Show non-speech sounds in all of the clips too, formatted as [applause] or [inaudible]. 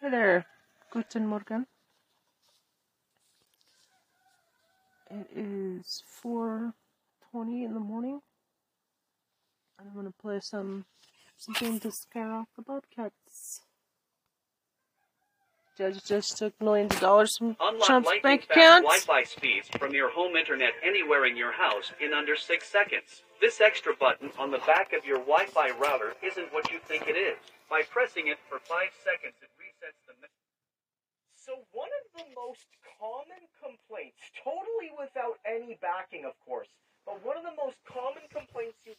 Hey there, Guten Morgen. It is 4:20 in the morning. I'm gonna play some something to scare off the bobcats. Judge just took millions of dollars from Unlock Trump's lightning bank fast accounts. Wi-Fi speeds from your home internet anywhere in your house in under six seconds. This extra button on the back of your Wi-Fi router isn't what you think it is. By pressing it for five seconds, it resets the. Me- So one of the most common complaints, totally without any backing, of course, but one of the most common complaints you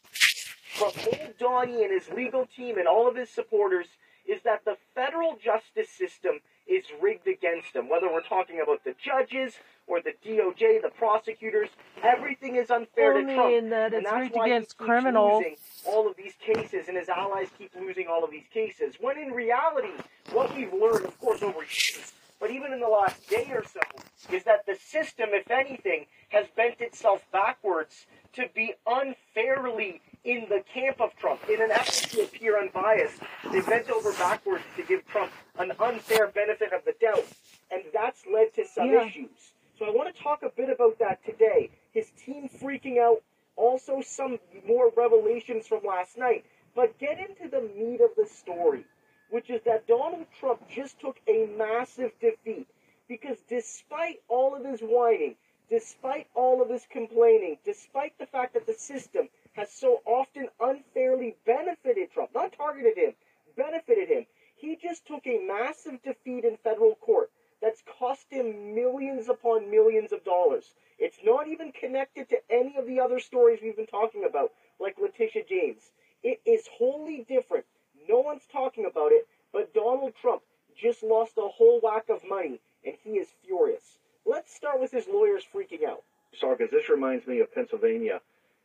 from old Donnie and his legal team and all of his supporters is that the federal justice system is rigged against them. Whether we're talking about the judges or the DOJ, the prosecutors, everything is unfair Only to Trump. in that and that's rigged why against he keeps criminals. losing all of these cases, and his allies keep losing all of these cases. When in reality, what we've learned, of course, over years, but even in the last day or so, is that the system, if anything, has bent itself backwards to be unfairly in the camp of Trump. In an effort to appear unbiased, they bent over backwards to give Trump an unfair benefit of the doubt. And that's led to some Yeah. issues. So I want to talk a bit about that today. His team freaking out, also some more revelations from last night. But get into the meat of the story, which is that Donald Trump just took a massive defeat. Because despite all of his whining, despite all of his complaining, despite the fact that the system has so often unfairly benefited Trump, not targeted him, benefited him, he just took a massive defeat in federal court that's cost him millions upon millions of dollars. It's not even connected to any of the other stories we've been talking about, like Letitia James. It is wholly different. No one's talking about it, but Donald Trump just lost a whole whack of money, and he is furious. Let's start with his lawyers freaking out. Because this reminds me of Pennsylvania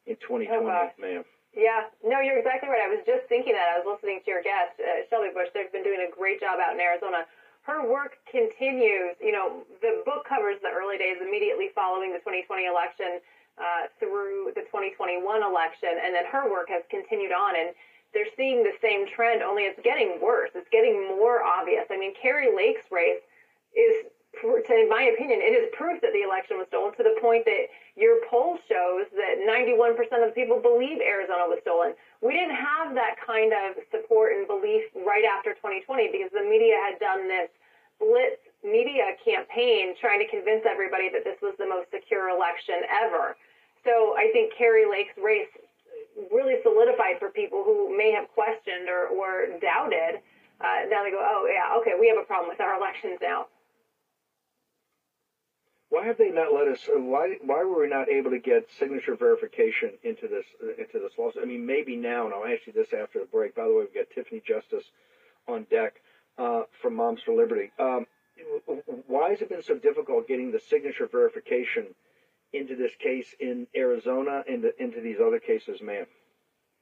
in 2020, Oh, gosh. ma'am. Yeah, no, you're exactly right. I was just thinking that. I was listening to your guest, uh, Shelby Busch. They've been doing a great job out in Arizona. Her work continues. You know, the book covers the early days immediately following the 2020 election uh, through the 2021 election, and then her work has continued on. And they're seeing the same trend, only it's getting worse. It's getting more obvious. I mean, Kari Lake's race is, in my opinion, it is proof that the election was stolen to the point that your poll shows that 91% of the people believe Arizona was stolen. We didn't have that kind of support and belief right after 2020 because the media had done this blitz media campaign trying to convince everybody that this was the most secure election ever. So I think Kari Lake's race really solidified for people who may have questioned or, or doubted. Uh, now they go, oh yeah, okay, we have a problem with our elections now. Why have they not let us? Uh, why why were we not able to get signature verification into this uh, into this lawsuit? I mean, maybe now, and I'll ask you this after the break. By the way, we've got Tiffany Justice on deck uh, from Moms for Liberty. Um, why has it been so difficult getting the signature verification into this case in Arizona and into these other cases, ma'am?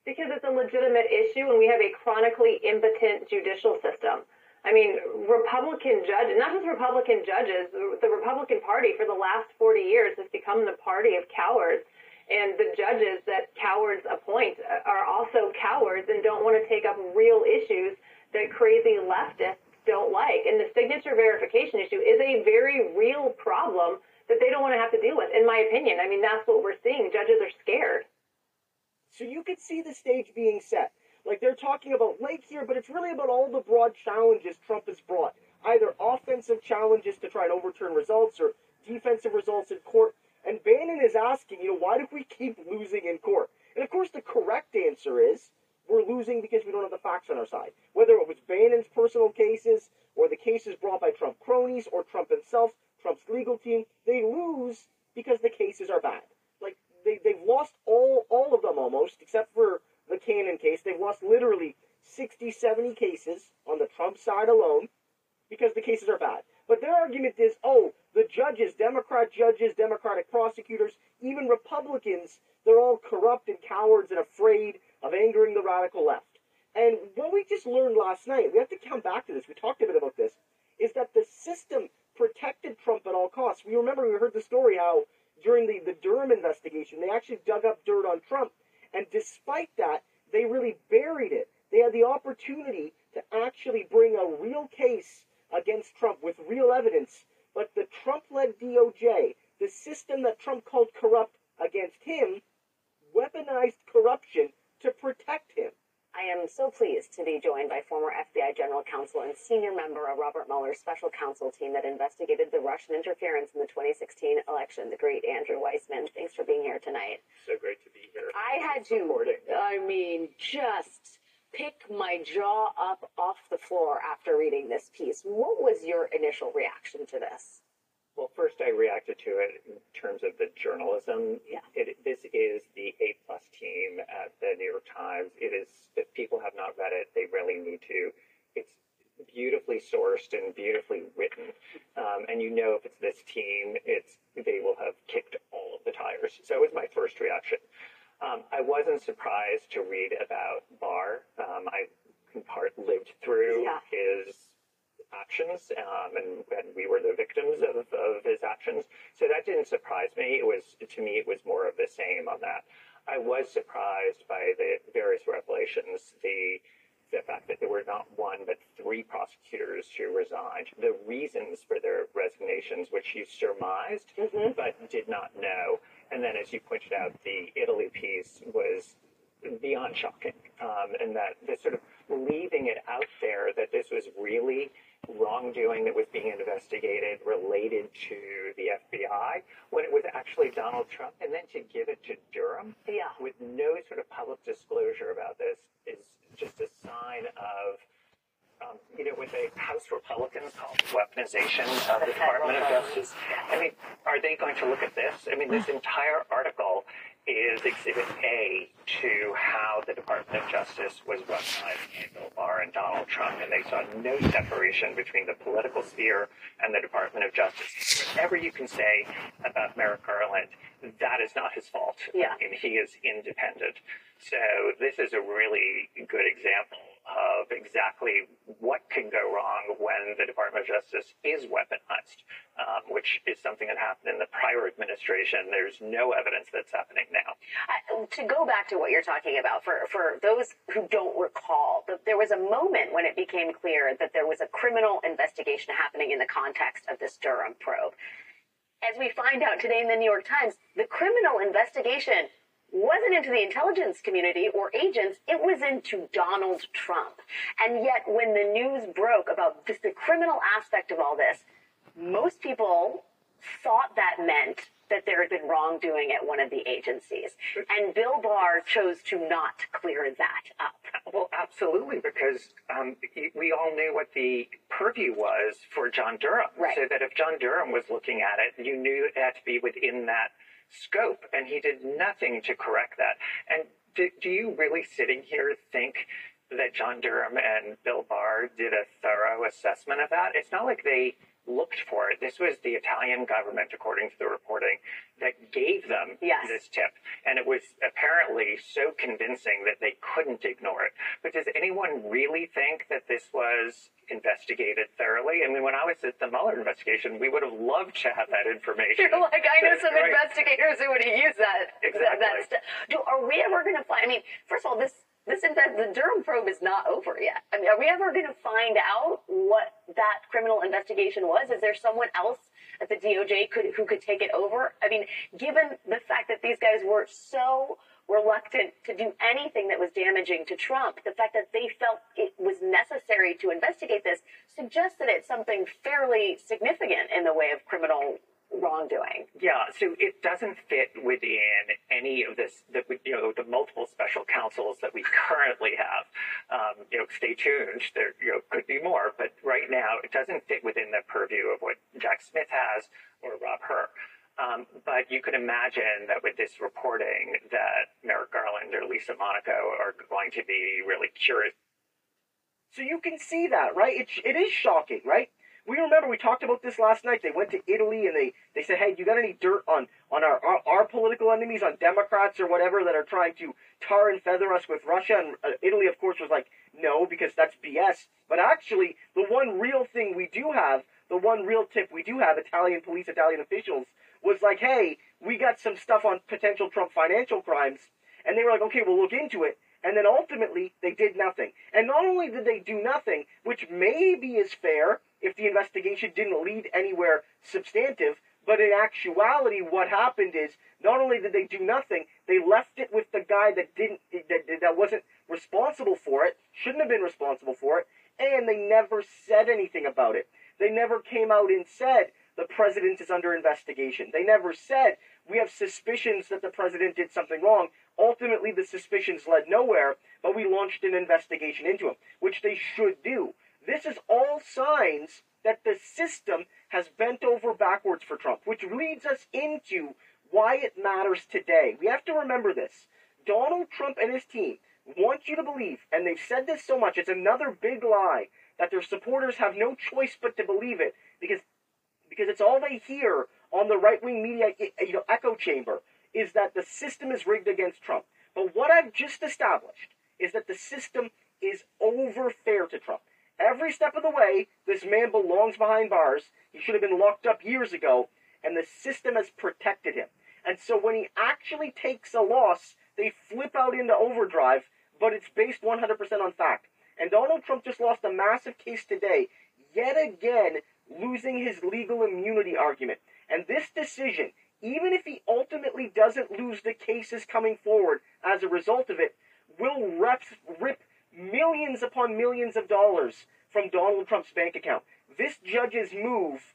Because it's a legitimate issue and we have a chronically impotent judicial system. I mean, Republican judges, not just Republican judges, the Republican Party for the last 40 years has become the party of cowards. And the judges that cowards appoint are also cowards and don't want to take up real issues that crazy leftists don't like. And the signature verification issue is a very real problem that they don't want to have to deal with, in my opinion. I mean, that's what we're seeing. Judges are scared. So you could see the stage being set. Like they're talking about Lake here, but it's really about all the broad challenges Trump has brought. Either offensive challenges to try and overturn results or defensive results in court. And Bannon is asking, you know, why do we keep losing in court? And of course, the correct answer is we're losing because we don't have the facts on our side. Whether it was Bannon's personal cases or the cases brought by Trump cronies or Trump himself, Trump's legal team, they lose because the cases are bad. Like they, they've lost all all of them almost, except for the Cannon case. They've lost literally 60, 70 cases on the Trump side alone because the cases are bad. But their argument is, oh, the judges, Democrat judges, Democratic prosecutors, even Republicans, they're all corrupt and cowards and afraid of angering the radical left. And what we just learned last night, we have to come back to this, we talked a bit about this, is that the system protected Trump at all costs. We remember we heard the story how during the, the Durham investigation, they actually dug up dirt on Trump. And despite that, they really buried it. They had the opportunity to actually bring a real case against Trump with real evidence, but the Trump led DOJ, the system that Trump called corrupt against him, weaponized corruption to protect him. I am so pleased to be joined by former FBI General Counsel and senior member of Robert Mueller's special counsel team that investigated the Russian interference in the 2016 election, the great Andrew Weissmann. Thanks for being here tonight. So great to be here. I had to, I mean, just pick my jaw up off the floor after reading this piece. What was your initial reaction to this? Well, first I reacted to it in terms of the journalism. Yeah. It, this is the A plus team at the New York Times. It is, if people have not read it, they really need to. It's beautifully sourced and beautifully written. Um, and you know if it's this team, it's, they will have kicked all of the tires. So it was my first reaction. Um, I wasn't surprised to read about Barr. Um, I, in part, lived through Yeah. his actions, um, and, and we were the victims of, of his actions. So that didn't surprise me. It was, to me, it was more of the same on that. I was surprised by the various revelations, the the fact that there were not one but three prosecutors who resigned, the reasons for their resignations, which you surmised but did not know, and then, as you pointed out, the Italy piece was beyond shocking, um, and that this sort of leaving it out there that this was really wrongdoing that was being investigated related to the FBI when it was actually Donald Trump, and then to give it to Durham Yeah. with no sort of public disclosure about this is just a sign of. Um, you know, what the House Republicans call weaponization of the Department of Justice. I mean, are they going to look at this? I mean, this entire article is Exhibit A to how the Department of Justice was weaponizing Bill Barr and Donald Trump, and they saw no separation between the political sphere and the Department of Justice. Whatever you can say about Merrick Garland, that is not his fault. Yeah. And he is independent. So this is a really good example of exactly what can go wrong when the Department of Justice is weaponized, um, which is something that happened in the prior administration. There's no evidence that's happening now. I, to go back to what you're talking about, for, for those who don't recall, th- there was a moment when it became clear that there was a criminal investigation happening in the context of this Durham probe. As we find out today in the New York Times, the criminal investigation wasn't into the intelligence community or agents, it was into Donald Trump. And yet, when the news broke about this, the criminal aspect of all this, most people thought that meant that there had been wrongdoing at one of the agencies. And Bill Barr chose to not clear that up. Well, absolutely, because um, we all knew what the purview was for John Durham. Right. So that if John Durham was looking at it, you knew it had to be within that scope, and he did nothing to correct that. And do, do you really sitting here think that John Durham and Bill Barr did a thorough assessment of that? It's not like they looked for it. This was the Italian government, according to the reporting, that gave them Yes. this tip. And it was apparently so convincing that they couldn't ignore it. But does anyone really think that this was investigated thoroughly? I mean, when I was at the Mueller investigation, we would have loved to have that information. You're like, I know some Right. investigators who would have used that. Exactly. That, that stuff. Do, are we ever going to find? I mean, first of all, this this inve- the Durham probe is not over yet. I mean, are we ever going to find out what that criminal investigation was? Is there someone else at the DOJ could, who could take it over? I mean, given the fact that these guys were so reluctant to do anything that was damaging to Trump, the fact that they felt it was necessary to investigate this suggests that it's something fairly significant in the way of criminal wrongdoing. Yeah, so it doesn't fit within any of this, you know, the multiple special counsels that we currently have. Um, you know, stay tuned. There, you know, could be more, but right now it doesn't fit within the purview of what Jack Smith has or Rob Hur. Um, but you could imagine that with this reporting that Merrick Garland or Lisa Monaco are going to be really curious. So you can see that, right? It, it is shocking, right? We remember we talked about this last night. They went to Italy and they, they said, hey, you got any dirt on, on our, our, our political enemies, on Democrats or whatever that are trying to tar and feather us with Russia? And uh, Italy, of course, was like, no, because that's BS. But actually, the one real thing we do have, the one real tip we do have, Italian police, Italian officials, was like, hey, we got some stuff on potential Trump financial crimes. And they were like, okay, we'll look into it. And then ultimately, they did nothing. And not only did they do nothing, which maybe is fair, if the investigation didn't lead anywhere substantive. But in actuality, what happened is not only did they do nothing, they left it with the guy that didn't that, that wasn't responsible for it, shouldn't have been responsible for it, and they never said anything about it. They never came out and said the president is under investigation. They never said we have suspicions that the president did something wrong. Ultimately, the suspicions led nowhere, but we launched an investigation into him, which they should do. This is all signs that the system has bent over backwards for Trump, which leads us into why it matters today. We have to remember this. Donald Trump and his team want you to believe, and they've said this so much, it's another big lie, that their supporters have no choice but to believe it because because it's all they hear on the right wing media you know, echo chamber is that the system is rigged against Trump. But what I've just established is that the system is over fair to Trump. Every step of the way, this man belongs behind bars. He should have been locked up years ago, and the system has protected him. And so when he actually takes a loss, they flip out into overdrive, but it's based 100% on fact. And Donald Trump just lost a massive case today, yet again losing his legal immunity argument. And this decision, even if he ultimately doesn't lose the cases coming forward as a result of it, will rip, millions upon millions of dollars from Donald Trump's bank account. This judge's move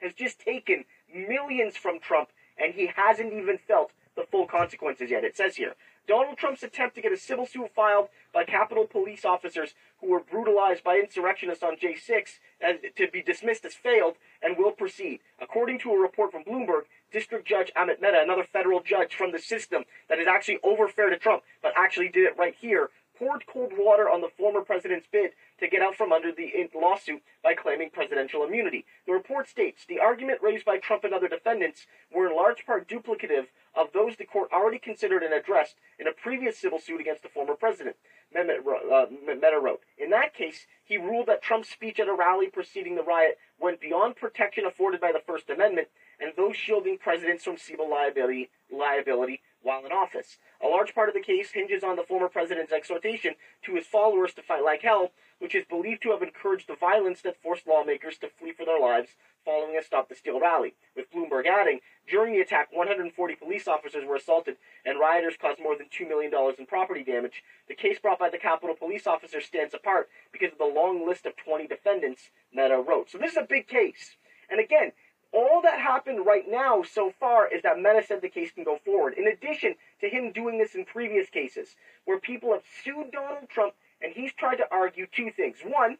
has just taken millions from Trump, and he hasn't even felt the full consequences yet. It says here Donald Trump's attempt to get a civil suit filed by Capitol police officers who were brutalized by insurrectionists on J6 as, to be dismissed as failed and will proceed. According to a report from Bloomberg, District Judge Amit Mehta, another federal judge from the system that is actually over fair to Trump, but actually did it right here, poured cold water on the former president's bid to get out from under the lawsuit by claiming presidential immunity. The report states the argument raised by Trump and other defendants were in large part duplicative of those the court already considered and addressed in a previous civil suit against the former president. Mehta wrote. Uh, in that case, he ruled that Trump's speech at a rally preceding the riot went beyond protection afforded by the First Amendment and those shielding presidents from civil liability, liability while in office. A large part of the case hinges on the former president's exhortation to his followers to fight like hell, which is believed to have encouraged the violence that forced lawmakers to flee for their lives following a Stop the Steal rally, with Bloomberg adding, during the attack, 140 police officers were assaulted and rioters caused more than $2 million in property damage. The case brought by the Capitol police officers stands apart because of the long list of 20 defendants Mehta wrote. So this is a big case. And again, all that happened right now so far is that Mehta said the case can go forward. In addition to him doing this in previous cases, where people have sued Donald Trump and he's tried to argue two things. One,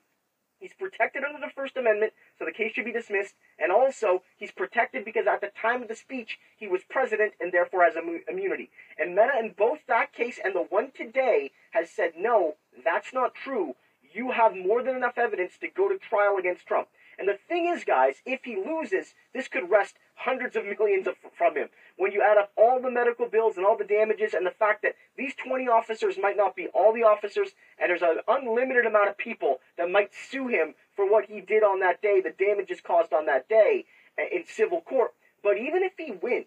he's protected under the First Amendment, so the case should be dismissed. And also, he's protected because at the time of the speech, he was president and therefore has immunity. And Mehta, in both that case and the one today, has said, no, that's not true. You have more than enough evidence to go to trial against Trump. And the thing is, guys, if he loses, this could wrest hundreds of millions of, from him. When you add up all the medical bills and all the damages and the fact that these 20 officers might not be all the officers, and there's an unlimited amount of people that might sue him for what he did on that day, the damages caused on that day uh, in civil court. But even if he wins,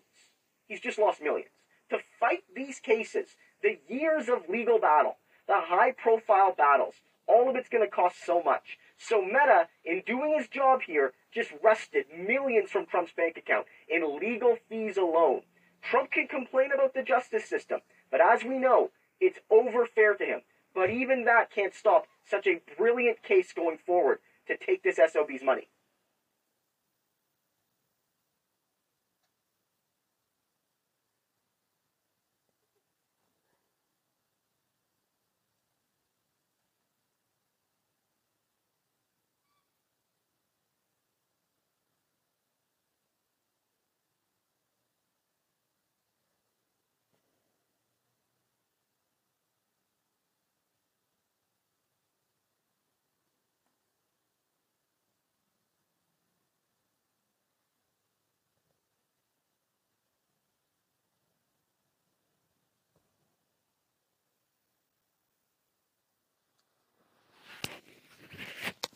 he's just lost millions. To fight these cases, the years of legal battle, the high profile battles, all of it's going to cost so much. So Mehta, in doing his job here, just wrested millions from Trump's bank account in legal fees alone. Trump can complain about the justice system, but as we know, it's over fair to him. But even that can't stop such a brilliant case going forward to take this SOB's money.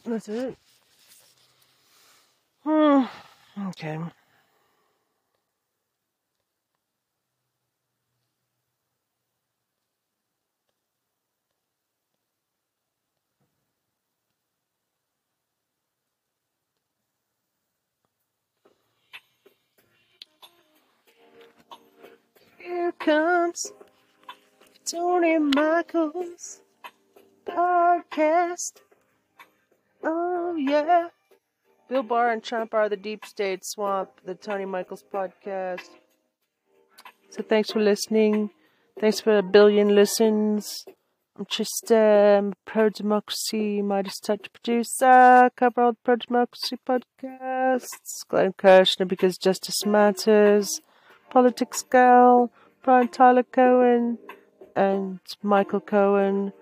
That's it. Hmm. Okay. Here comes Tony Michaels podcast. Oh, yeah. Bill Barr and Trump are the deep state swamp, the Tony Michaels podcast. So thanks for listening. Thanks for a billion listens. I'm just um, pro democracy, Midas Touch producer. Cover all the pro democracy podcasts. Glenn Kirshner because justice matters. Politics Girl. Brian Tyler Cohen. And Michael Cohen.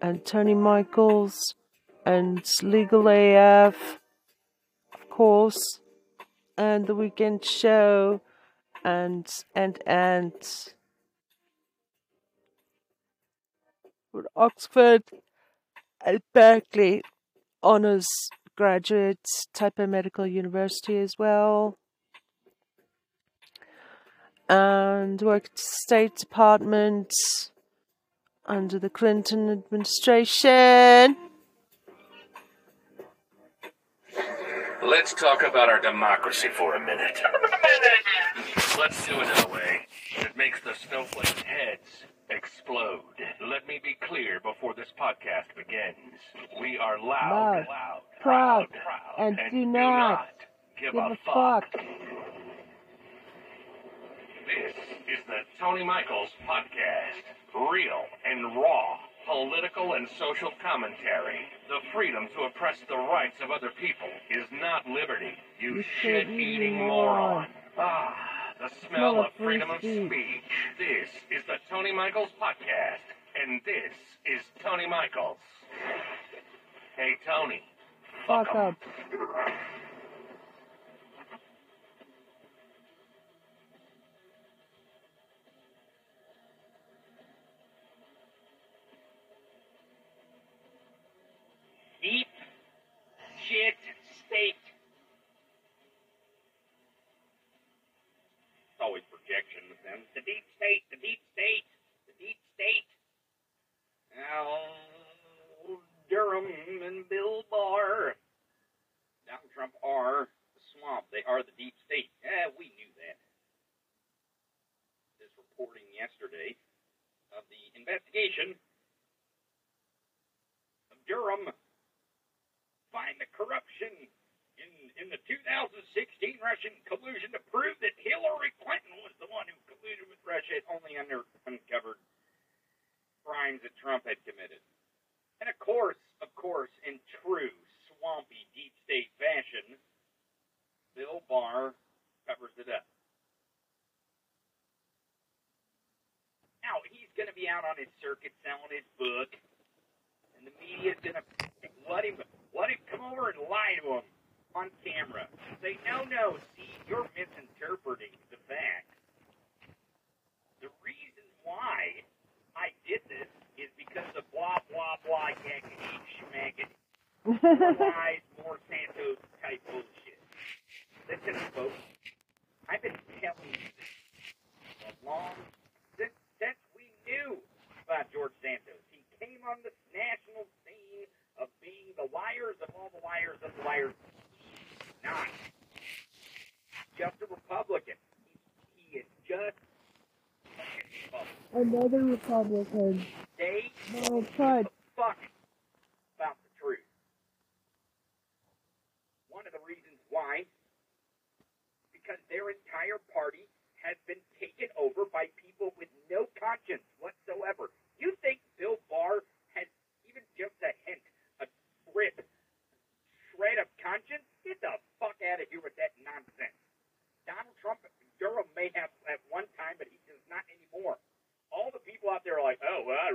And Tony Michaels. And Legal AF. Of course. And The Weekend Show. And, and, and. Oxford and Berkeley honors graduates, Taipei Medical University as well, and worked State Department under the Clinton administration. Let's talk about our democracy for a minute. [laughs] Let's do it in a way that makes the snowflake heads explode. Let me be clear before this podcast begins. We are loud, Loud, loud, proud, proud, and do not give, Give a, a fuck. This is the Tony Michaels podcast. Real and raw political and social commentary. The freedom to oppress the rights of other people is not liberty. You, You shit-eating moron. moron. Ah, the smell of freedom of speech. speech. This is the Tony Michaels podcast, and this is Tony Michaels. Hey, Tony. Fuck 'em. up. Shit state. It's always projection with them. The deep state, the deep state, the deep state. Now, Durham and Bill Barr, Donald Trump are the swamp. They are the deep state. Yeah, we knew that. This reporting yesterday of the investigation of Durham find the corruption in, in the 2016 Russian collusion to prove that Hillary Clinton was the one who colluded with Russia. Only under, uncovered crimes that Trump had committed. And of course, of course, in true swampy deep state fashion, Bill Barr covers it up. Now, he's going to be out on his circuit selling his book, and the media's going to let him let him come over and lie to him on camera. Say, no, no, see, you're misinterpreting the facts. The reason why I did this is because of blah, blah, blah, yakety, schmackety, lies, more Santos type bullshit. Listen, folks, I've been telling you this a long, since, since we knew about George Santos. He came on the national of being the liars of all the liars of the liars. He's not just a Republican. He, he is just. Another Republican. They Trump. fuck about the truth. One of the reasons why, because their entire party has been taken over by people with no conscience whatsoever. You think Bill Barr has even just a hint, a grip, shred of conscience? Get the fuck out of here with that nonsense. Donald Trump, Durham may have at one time, but he does not anymore. All the people out there are like, oh, well, I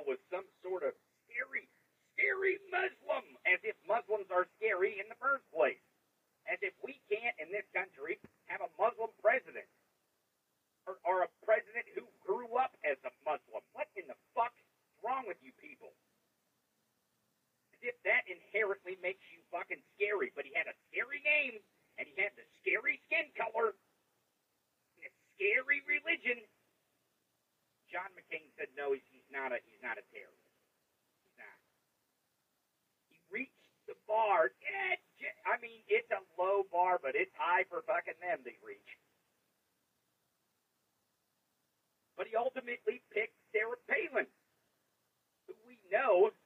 Obama was some sort of scary, scary Muslim, as if Muslims are scary in the first place. As if we can't, in this country, have a Muslim president. Or, or a president who grew up as a Muslim. What in the fuck is wrong with you people? As if that inherently makes you fucking scary. But he had a scary name, and he had the scary skin color, and a scary religion. John McCain said no, he's not a he's not a terrorist. He's not. He reached the bar. I mean, it's a low bar, but it's high for fucking them to reach. But he ultimately picked Sarah Palin, who we know [laughs]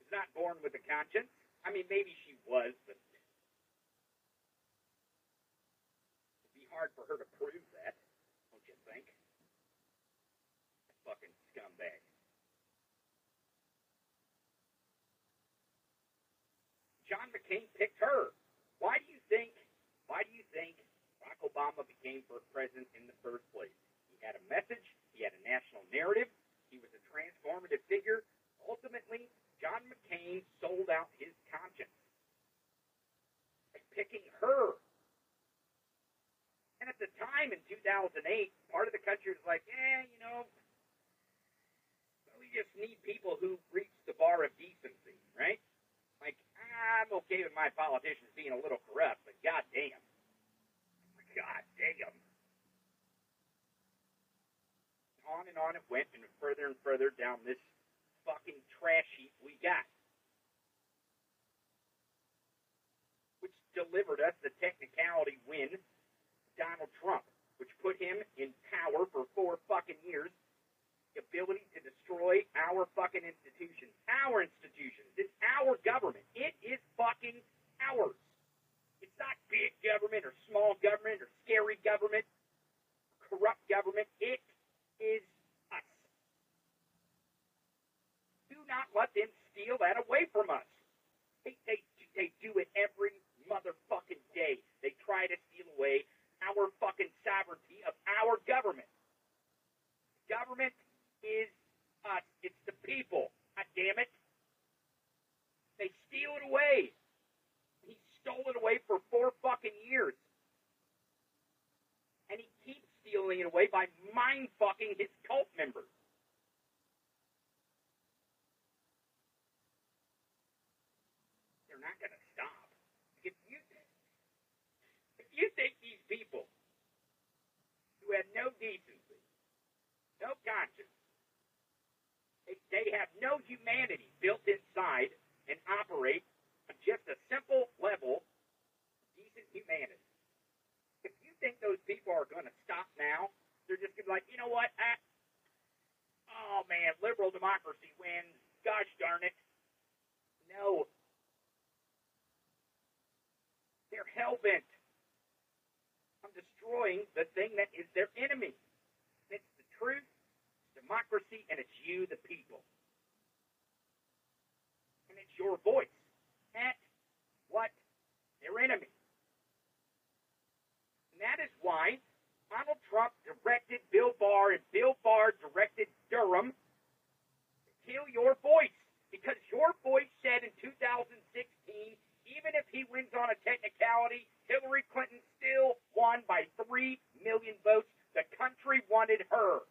is not born with a conscience. I mean, maybe she was, but it'd be hard for her to prove that, don't you think? Fucking scumbag. John McCain picked her. Why do you think? Why do you think Barack Obama became first president in the first place? He had a message. He had a national narrative. He was a transformative figure. Ultimately, John McCain sold out his conscience by picking her. And at the time in 2008, part of the country was like, eh, you know, just need people who reach the bar of decency, right? Like, I'm okay with my politicians being a little corrupt, but goddamn. God damn. On and on it went, and further and further down this fucking trash heap we got. Which delivered us the technicality win, Donald Trump, which put him in power for four fucking years. The ability to destroy our fucking institutions. Our institutions. It's our government. It is fucking ours. It's not big government or small government or scary government, or corrupt government. It is us. Do not let them steal that away from us. They, they, they do it every motherfucking day. They try to steal away our fucking sovereignty of our government. Government is us. It's the people. God damn it. They steal it away. He stole it away for four fucking years. And he keeps stealing it away by mind fucking his cult members. They're not going to stop. If you, if you think these people who have no decency, no conscience, they, have no humanity built inside and operate on just a simple level decent humanity. If you think those people are going to stop now, they're just going to be like, you know what? I, oh man, liberal democracy wins. Gosh darn it. No. They're hell bent on destroying the thing that is their enemy. It's the truth, democracy, and it's you, the people. And it's your voice at what? Their enemy. And that is why Donald Trump directed Bill Barr and Bill Barr directed Durham to kill your voice. Because your voice said in 2016, even if he wins on a technicality, Hillary Clinton still won by 3 million votes. The country wanted her.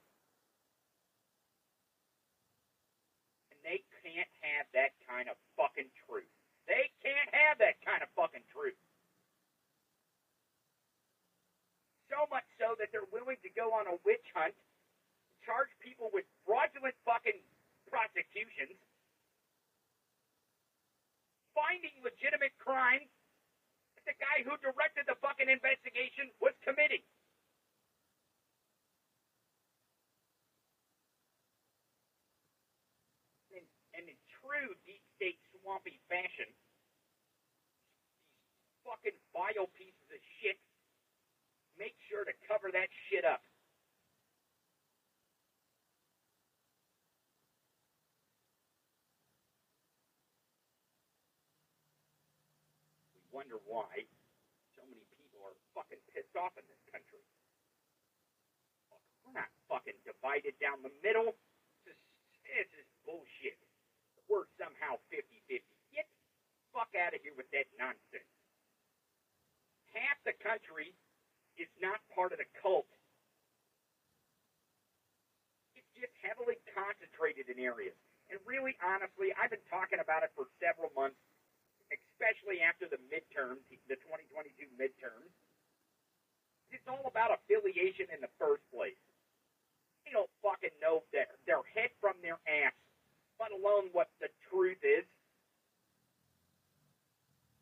And they can't have that kind of fucking truth. They can't have that kind of fucking truth. So much so that they're willing to go on a witch hunt, charge people with fraudulent fucking prosecutions, finding legitimate crimes that the guy who directed the fucking investigation was committing. And, and in true deep state swampy fashion, these fucking vile pieces of shit make sure to cover that shit up. We wonder why so many people are fucking pissed off in this country. Look, we're not fucking divided down the middle. This is, this is bullshit. We're somehow 50-50. Get the fuck out of here with that nonsense. Half the country is not part of the cult. It's just heavily concentrated in areas. And really, honestly, I've been talking about it for several months, especially after the midterms, the 2022 midterms. It's all about affiliation in the first place. They don't fucking know their, their head from their ass, let alone what the truth is.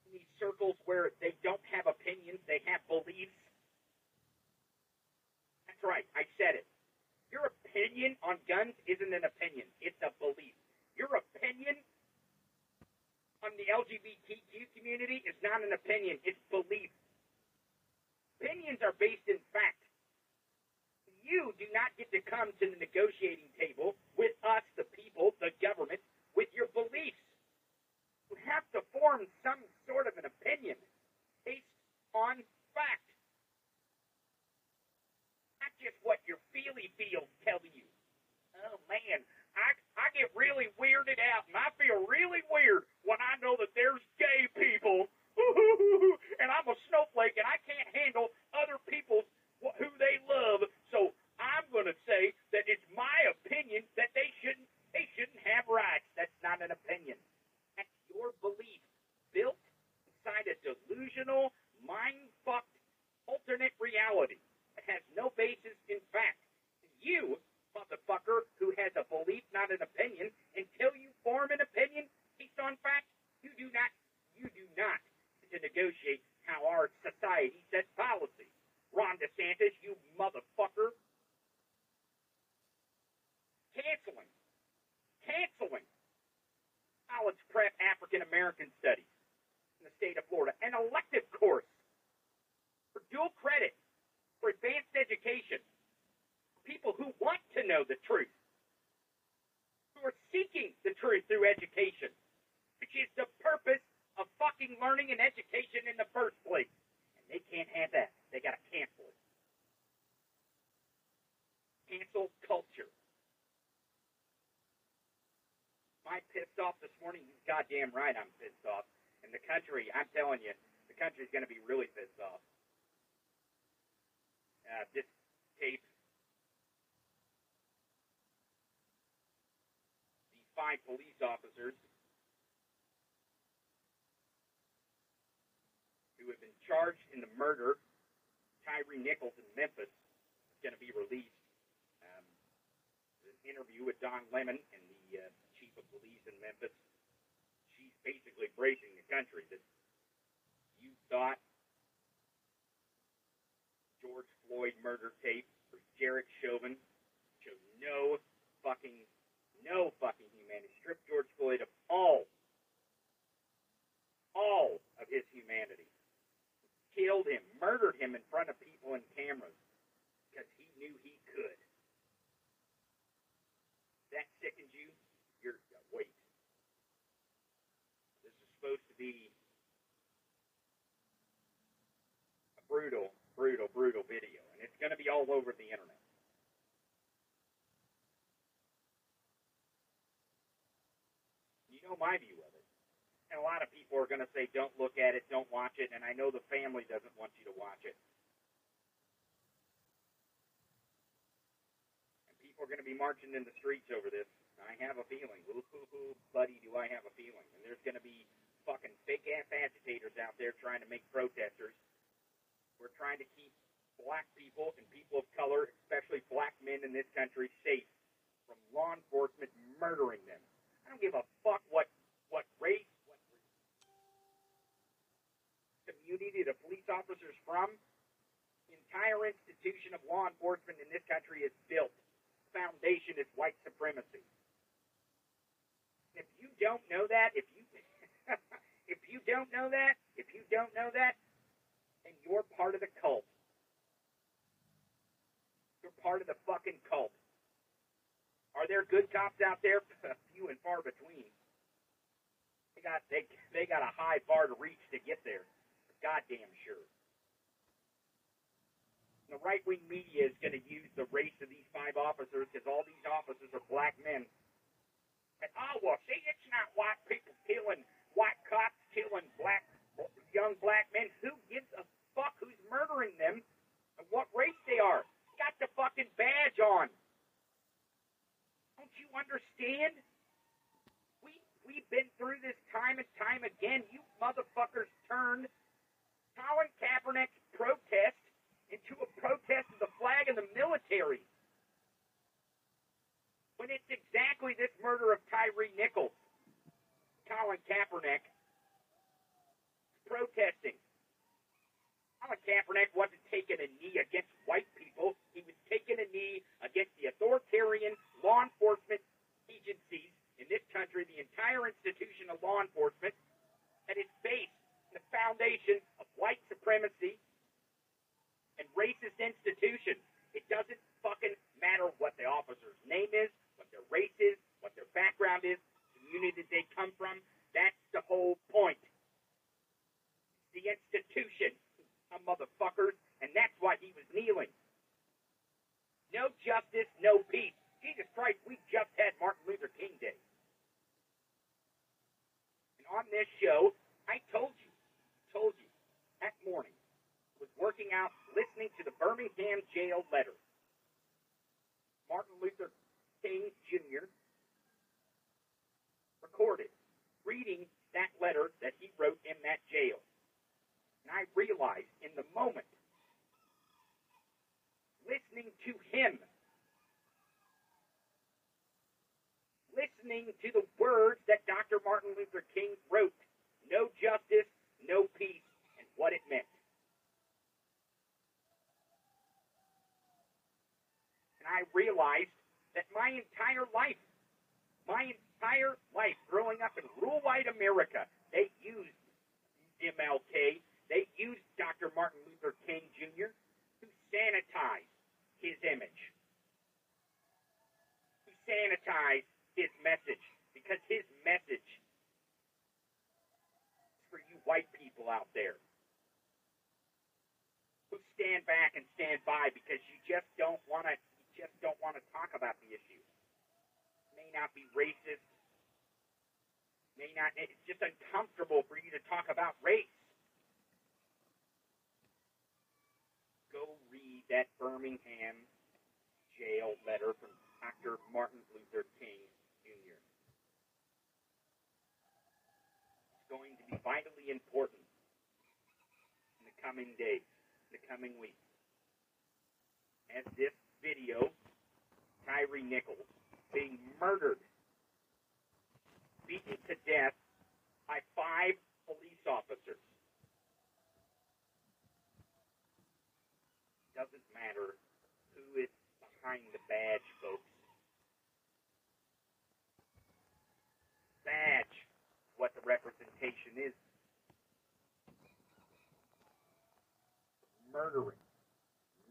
In these circles where they don't have opinions, they have beliefs. That's right, I said it. Your opinion on guns isn't an opinion, it's a belief. Your opinion on the LGBTQ community is not an opinion, it's belief. Opinions are based in fact. You do not get to come to the negotiating table with us, the people, the government, with your beliefs. You have to form some sort of an opinion based on fact not just what your feely feels tell you. Oh man, I I get really weirded out, and I feel really weird when I know that there's gay people, [laughs] and I'm a snowflake, and I can't handle other people's who they love. So I'm gonna say that it's my opinion that they shouldn't they shouldn't have rights. That's not an opinion. That's your belief, built inside a delusional, mind fucked alternate reality. that has no basis in fact. You, motherfucker, who has a belief, not an opinion, until you form an opinion based on fact, you do not, you do not to negotiate how our society sets policy. Ron DeSantis, you motherfucker. Canceling. Canceling. College prep African American studies in the state of Florida. An elective course for dual credit for advanced education. People who want to know the truth, who are seeking the truth through education, which is the purpose of fucking learning and education in the first place. And they can't have that. They gotta cancel it. Cancel culture. Am I pissed off this morning? You goddamn right I'm pissed off. And the country, I'm telling you, the country's gonna be really pissed off uh, this tape. These five police officers who have been charged in the murder Tyree Nichols in Memphis is going to be released. Um, an interview with Don Lemon and the uh, of police in Memphis. She's basically bracing the country that you thought George Floyd murder tape for Derek Chauvin showed no fucking no fucking humanity. Stripped George Floyd of all, all of his humanity. Killed him, murdered him in front of people and cameras because he knew he could. That sickens you? You're uh, wait. This a brutal, brutal, brutal video, and it's going to be all over the internet. You know my view of it. And a lot of people are going to say, don't look at it, don't watch it, and I know the family doesn't want you to watch it. And people are going to be marching in the streets over this. I have a feeling. Ooh, buddy, do I have a feeling. And there's going to be fucking fake ass agitators out there trying to make protesters. We're trying to keep black people and people of color, especially black men in this country, safe from law enforcement murdering them. I don't give a fuck what what race, what community the police officers from. The entire institution of law enforcement in this country is built. Foundation is white supremacy. If you don't know that, if you [laughs] if you don't know that, if you don't know that, then you're part of the cult. You're part of the fucking cult. Are there good cops out there? [laughs] Few and far between. They got they they got a high bar to reach to get there. Goddamn sure. The right wing media is going to use the race of these five officers because all these officers are black men. And oh well, see, it's not white people killing white cops killing black young black men. Who gives a fuck who's murdering them and what race they are? Got the fucking badge on. Don't you understand? We we've been through this time and time again. You motherfuckers turned Colin Kaepernick's protest into a protest of the flag and the military. When it's exactly this murder of Tyree Nichols, Colin Kaepernick protesting. Colin Kaepernick wasn't taking a knee against white people. He was taking a knee against the authoritarian law enforcement agencies in this country, the entire institution of law enforcement, that is based in the foundation of white supremacy and racist institutions. It doesn't fucking matter what the officer's name is, what their race is, what their background is, community they come from. That's the whole point. The institution, some motherfuckers, and that's why he was kneeling. No justice, no peace. Jesus Christ, we just had Martin Luther King Day. And on this show, coming days, the coming weeks. As this video, Tyree Nichols being murdered, beaten to death by five police officers. Doesn't matter who is behind the badge, folks. Badge, what the representation is murdering,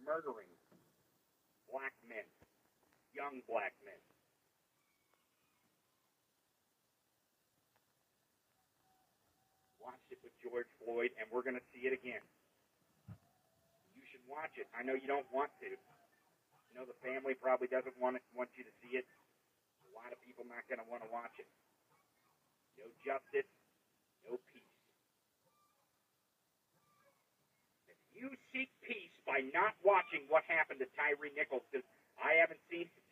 murdering black men, young black men. Watched it with George Floyd, and we're going to see it again. You should watch it. I know you don't want to. You know the family probably doesn't want it, want you to see it. A lot of people not going to want to watch it. No justice, no peace. If you seek peace by not watching what happened to Tyree Nichols, because I haven't seen it,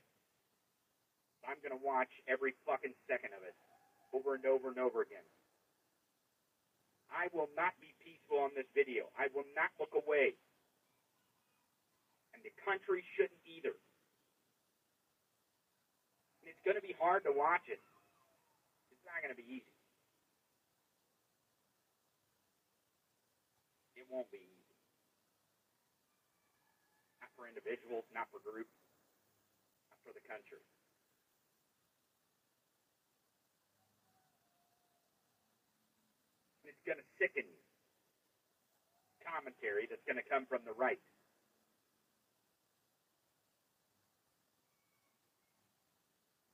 I'm going to watch every fucking second of it over and over and over again. I will not be peaceful on this video. I will not look away. And the country shouldn't either. And it's going to be hard to watch it. It's not going to be easy. It won't be easy. For individuals, not for groups, not for the country. It's going to sicken you. Commentary that's going to come from the right.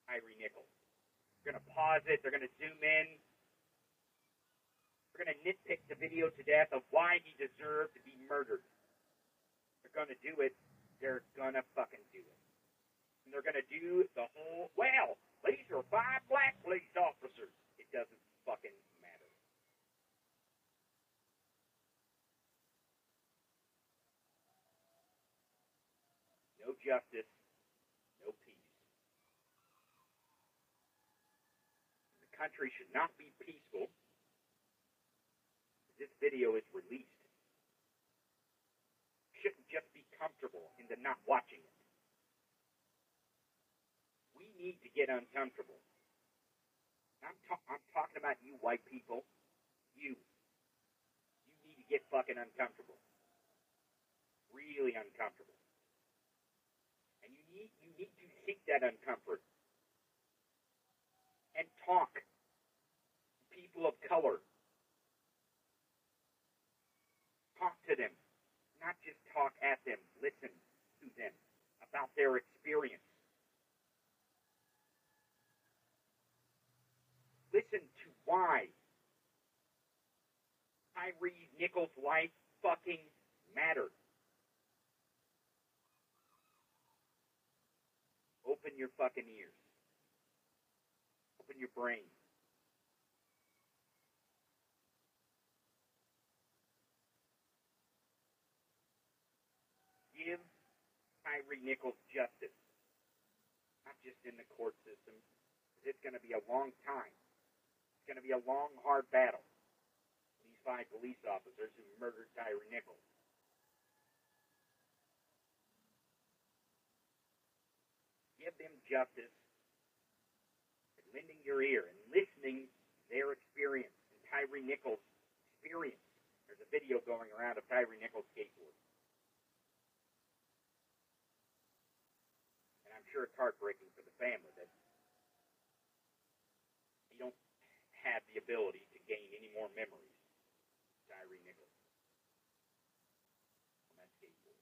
Tyree Nichols. They're going to pause it. They're going to zoom in. They're going to nitpick the video to death of why he deserved to be murdered. They're going to do it. They're to fucking do it. And they're to do the whole, well, these are five black police officers. It doesn't fucking matter. No justice, no peace. The country should not be peaceful. This video is released. Shouldn't just be comfortable in the not watching it. We need to get uncomfortable. I'm, ta- I'm talking about you white people. You. You need to get fucking uncomfortable. Really uncomfortable. And you need you need to seek that uncomfort. And talk. People of color. Talk to them. Not just talk at them. Listen to them about their experience. Listen to why Tyree Nichols' life fucking mattered. Open your fucking ears. Open your brain. Give Tyree Nichols justice. Not just in the court system. It's going to be a long time. It's going to be a long, hard battle. These five police officers who murdered Tyree Nichols. Give them justice and lending your ear and listening to their experience and Tyree Nichols' experience. There's a video going around of Tyree Nichols skateboarding. And I'm sure it's heartbreaking for the family that you don't have the ability to gain any more memories of Tyree Nichols on that skateboard.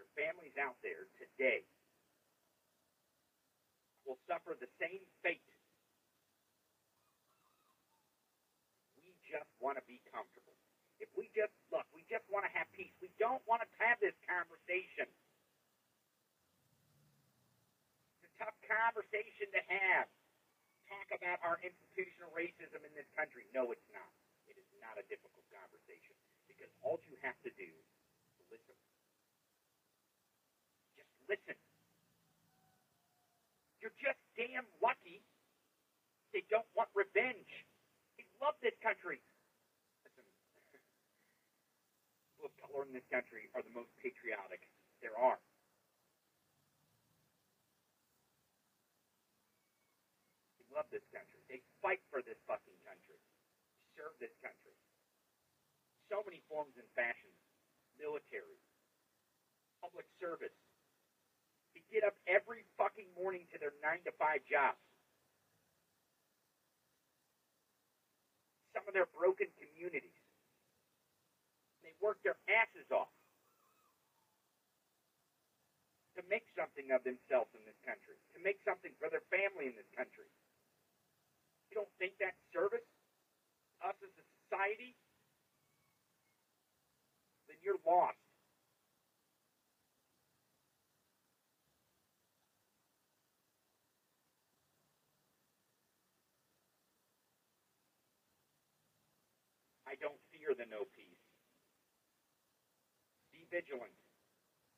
There are families out there today will suffer the same fate. We just want to be comfortable. If we just look, we just want to have peace. We don't want to have this conversation. It's a tough conversation to have. Talk about our institutional racism in this country. No, it's not. It is not a difficult conversation because all you have to do is listen. Just listen. You're just damn lucky they don't want revenge. They love this country. Listen, people of color in this country are the most patriotic there are. They love this country. They fight for this fucking country. Serve this country. So many forms and fashions. Military. Public service. They get up every fucking morning to their nine to five jobs. Some of their broken communities. They work their asses off to make something of themselves in this country, to make something for their family in this country. You don't think that's service? Us as a society? Then you're lost. I don't fear the no peace. Vigilant,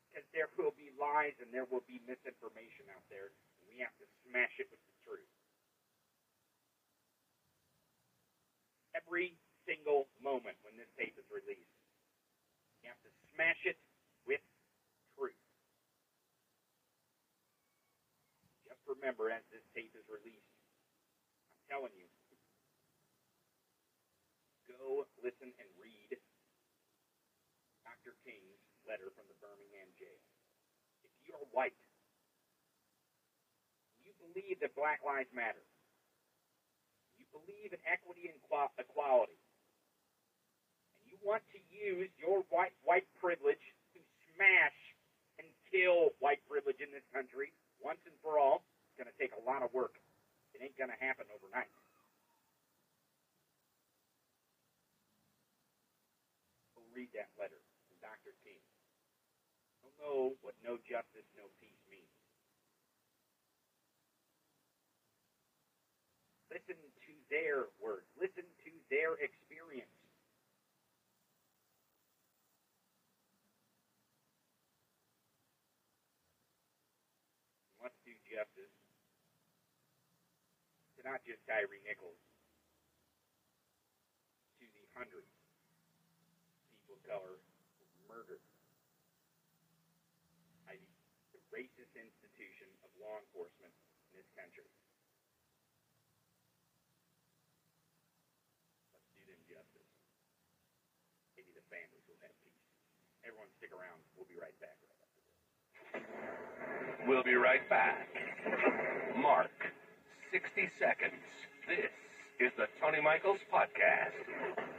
because there will be lies and there will be misinformation out there, and we have to smash it with the truth. Every single moment when this tape is released, you have to smash it with truth. Just remember, as this tape is released, I'm telling you, go listen and read Dr. King's letter from the Birmingham jail. If you're white, you believe that Black Lives Matter, you believe in equity and equality, and you want to use your white white privilege to smash and kill white privilege in this country once and for all, it's going to take a lot of work. It ain't going to happen overnight. Read that letter from Dr. King. You'll know what no justice, no peace means. Listen to their words. Listen to their experience. Let's do justice to not just Tyree Nichols, to the hundreds of people of color murdered by the, the racist institution of law enforcement in this country. Let's do them justice. Maybe the families will have peace. Everyone stick around. We'll be right back right after this. We'll be right back. Mark, 60 seconds. This is the Tony Michaels Podcast.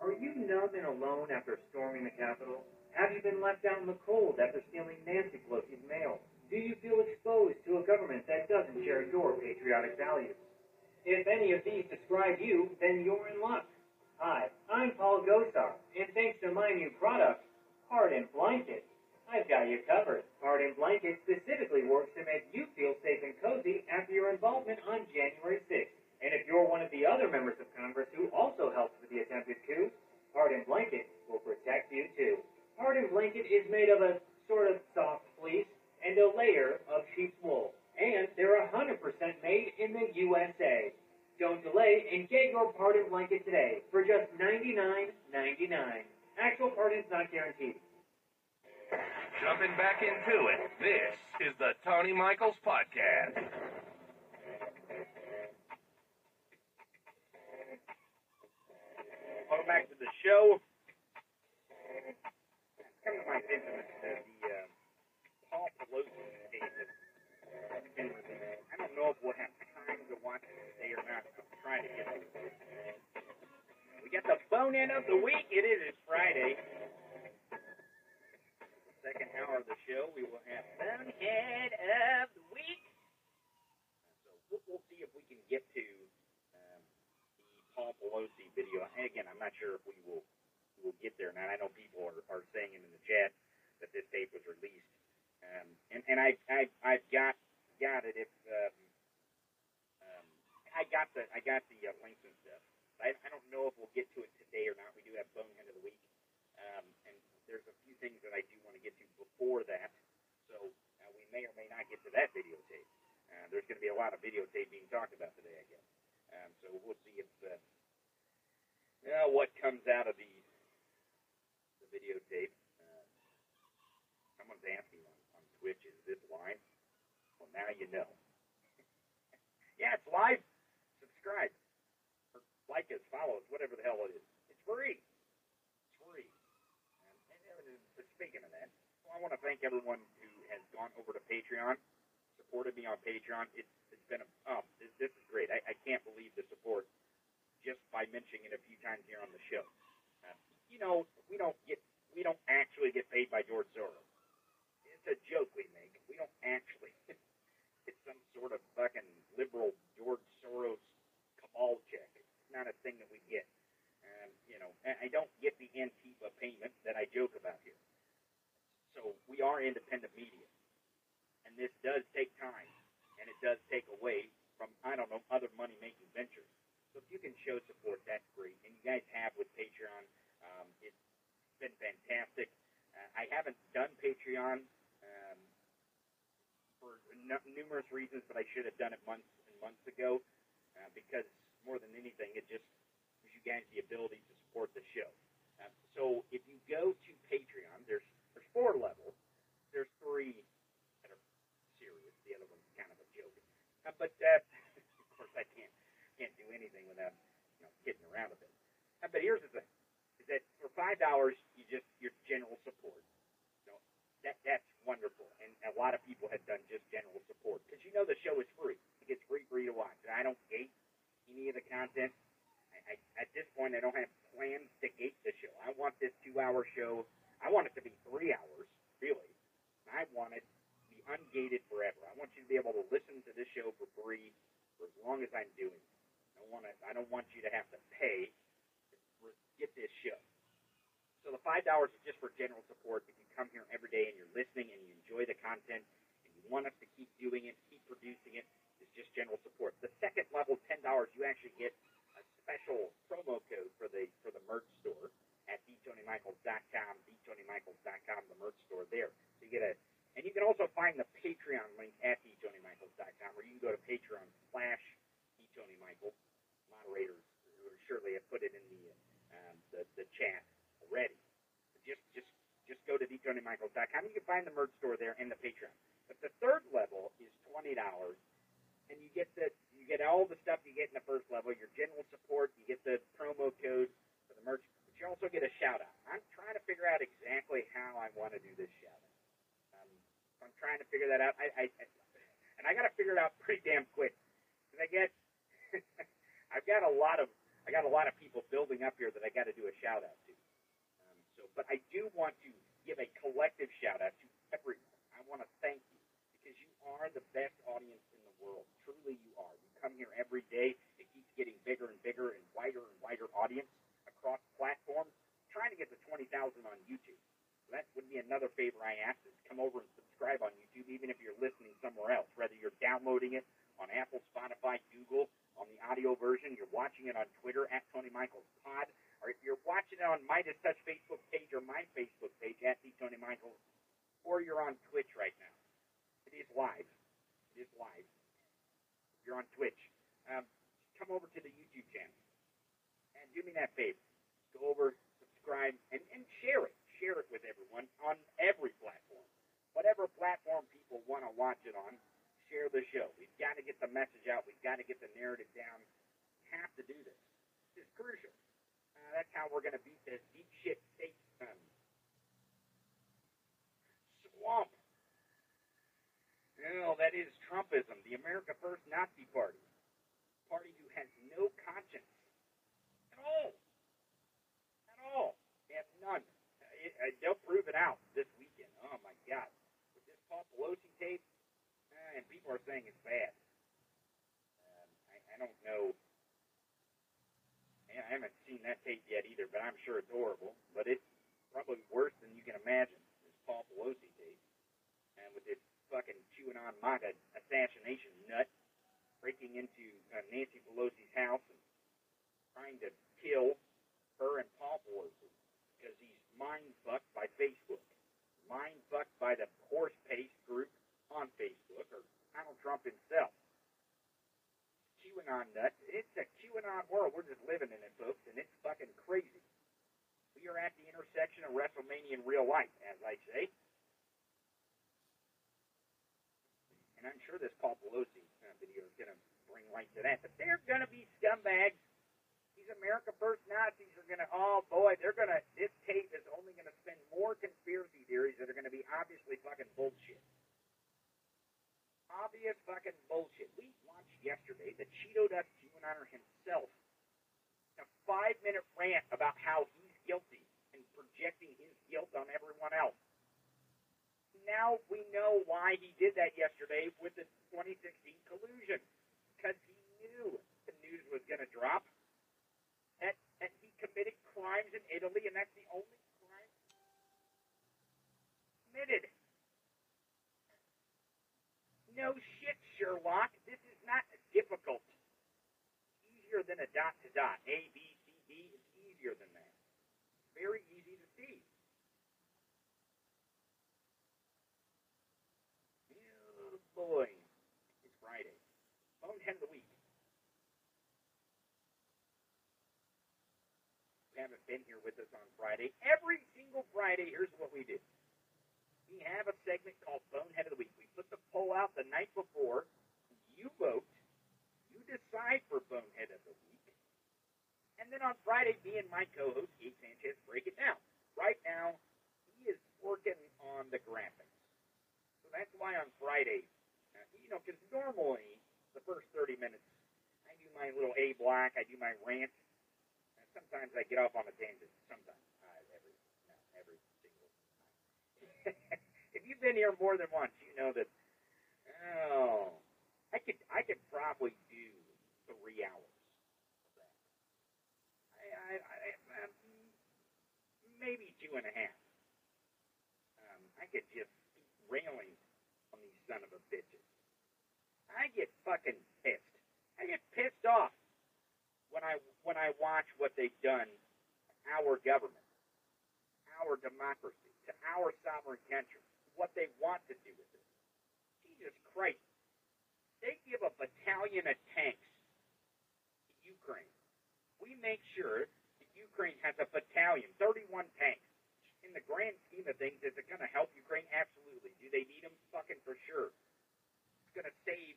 Are you numb and alone after storming the Capitol? Have you been left out in the cold after stealing Nancy Pelosi's mail? Do you feel exposed to a government that doesn't share your patriotic values? If any of these describe you, then you're in luck. Hi, I'm Paul Gosar, and thanks to my new product, Pardon Blanket, I've got you covered. Pardon Blanket specifically works to make you feel safe and cozy after your involvement on January 6th. And if you're one of the other members of Congress who also helped with the attempted coup, Pardon Blanket will protect you too. Pardon Blanket is made of a sort of soft fleece and a layer of sheep's wool. And they're 100% made in the USA. Don't delay and get your Pardon Blanket today for just $99.99. Actual pardon's not guaranteed. Jumping back into it, this is the Tony Michaels Podcast. Welcome back to the show. Come to my attention that the uh, Paul Pelosi released. I don't know if we'll have time to watch it today or not. I'm trying to get it. We got the bone in of the week. It is. Friday. Second hour of the show, we will have Bonehead of the Week. So we'll, we'll see if we can get to Paul Pelosi video. And again, I'm not sure if we will we will get there. Now I know people are, are saying it in the chat that this tape was released, um, and and I I I've got got it. If um, um, I got the I got the uh, links and stuff. I I don't know if we'll get to it today or not. We do have Bonehead of the Week, um, and there's a few things that I do want to get to before that. So uh, we may or may not get to that videotape. Uh, there's going to be a lot of videotape being talked about today, I guess. So we'll see if uh, uh, what comes out of the the videotape. Uh, someone's asking on, on Twitch, is this live? Well, now you know. [laughs] yeah, it's live. Subscribe or like us, follow us, whatever the hell it is. It's free. It's free. speaking of that, I want to thank everyone who has gone over to Patreon, supported me on Patreon. It's been a oh, this, this is great. I, I can't believe the support just by mentioning it a few times here on the show. Uh, you know, we don't get we don't actually get paid by George Soros. It's a joke we make. We don't actually. [laughs] it's some sort of fucking liberal George Soros cabal check. It's not a thing that we get. Um, you know, I don't get the Antifa payment that I joke about here. So we are independent media, and this does take time, and it does take away from I don't know other money making ventures. So if you can show support, that's great, and you guys have with Patreon. Um, it's been fantastic. Uh, I haven't done Patreon um, for n- numerous reasons, but I should have done it months and months ago uh, because more than anything, it just gives you guys the ability to support the show. Uh, so if you go to Patreon, there's there's four levels. There's three that are serious. The other one's kind of a joke. Uh, but uh, [laughs] of course, I can't can't do anything without you know kidding around a bit. Uh, but here's the thing: is that for five dollars, you just your general support. You know, that that's wonderful, and a lot of people have done just general support because you know the show is free. It gets free for you to watch. And I don't gate any of the content. I, I, at this point, I don't have plans to gate the show. I want this two-hour show. I want it to be three hours, really. I want it be ungated forever. I want you to be able to listen to this show for free for as long as I'm doing it. I don't want to. I don't want you to have to pay to get this show. So the five dollars is just for general support. If you come here every day and you're listening and you enjoy the content and you want us to keep doing it, keep producing it, it's just general support. The second level, ten dollars, you actually get a special promo code for the for the merch store at dtonymichaels.com, dtonymichaels.com, the merch store there. So you get a, and you can also find the Patreon link at dtonymichaels.com, or you can go to Patreon slash dtonymichael. Moderators who surely have put it in the um, the, the chat already. Just just just go to dtonymichaels.com. You can find the merch store there and the Patreon. But the third level is twenty dollars, and you get the you get all the stuff you get in the first level. Your general support, you get the promo code for the merch, but you also get a shout out. I'm trying to figure out exactly how I want to do this shout out. I'm trying to figure that out. I, I, I and I got to figure it out pretty damn quick because I get [laughs] I've got a lot of I got a lot of people building up here that I got to do a shout out to. Um, so, but I do want to give a collective shout out to everyone. I want to thank you because you are the best audience in the world. Truly, you are. You come here every day. It keeps getting bigger and bigger and wider and wider audience across platforms. trying to get to 20,000 on YouTube. So that would be another favor I ask is come over and subscribe on YouTube, even if you're listening somewhere else, whether you're downloading it on Apple, Spotify, Google, on the audio version, you're watching it on Twitter at Tony Michaels Pod, or if you're watching it on Midas Touch Facebook page or my Facebook page at the Tony Michaels, or you're on Twitch right now. It is live. It is live. If you're on Twitch, um, come over to the YouTube channel and do me that favor. Go over, subscribe, and, and share it. Share it with everyone on every platform. Whatever platform people want to watch it on, share the show. We've got to get the message out. We've got to get the narrative down. We have to do this. This is crucial. Uh, that's how we're going to beat this deep shit state um, swamp. No, that is Trumpism, the America First Nazi Party. Party who has no conscience at all. At all. They have none. Uh, it, uh, they'll prove it out this weekend. Oh, my God. Paul Pelosi tape, uh, and people are saying it's bad. Um, I, I don't know. I haven't seen that tape yet either, but I'm sure it's horrible. But it's probably worse than you can imagine. This Paul Pelosi tape, and with this fucking QAnon MAGA assassination nut breaking into uh, Nancy Pelosi's house and trying to kill her and Paul Pelosi because he's mind fucked by Facebook, mind fucked by the horse paste group on Facebook or Donald Trump himself. QAnon nut. It's a QAnon world. We're just living in it, folks, and it's fucking crazy. We are at the intersection of WrestleMania in real life, as I say. And I'm sure this Paul Pelosi uh, video is going to bring light to that. But they're going to be scumbags. America First Nazis are gonna. Oh boy, they're gonna. This tape is only gonna spin more conspiracy theories that are gonna be obviously fucking bullshit. Obvious fucking bullshit. We watched yesterday the Cheeto Dust QAnoner himself a five minute rant about how he's guilty and projecting his guilt on everyone else. Now we know why he did that yesterday with the 2016 collusion. Because he knew the news was going to drop. And, he committed crimes in Italy, and that's the only crime committed. No shit, Sherlock. This is not difficult. Easier than a dot to dot. A, B, C, D. is easier than that. Very easy to see. Oh boy. It's Friday. Bonehead of the week. If you haven't been here with us on Friday, every single Friday, here's what we do. We have a segment called Bonehead of the Week. We put the poll out the night before. You vote. You decide for Bonehead of the Week. And then on Friday, me and my co-host, Gabe Sanchez, break it down. Right now, he is working on the graphics. So that's why on Friday, you know, because normally the first 30 minutes, I do my little A block, I do my rant. Sometimes I get off on a tangent. Sometimes. Uh, every, no, every single time. [laughs] if you've been here more than once, you know that, oh, I could, I could probably do three hours of that. I, I, I, um, maybe two and a half. Um, I could just keep railing on these son of a bitches. I get fucking pissed. I get pissed off when I when I watch what they've done to our government, our democracy, to our sovereign country, what they want to do with it. Jesus Christ. They give a battalion of tanks to Ukraine. We make sure that Ukraine has a battalion, 31 tanks. In the grand scheme of things, is it going to help Ukraine? Absolutely. Do they need them? Fucking for sure. It's going to save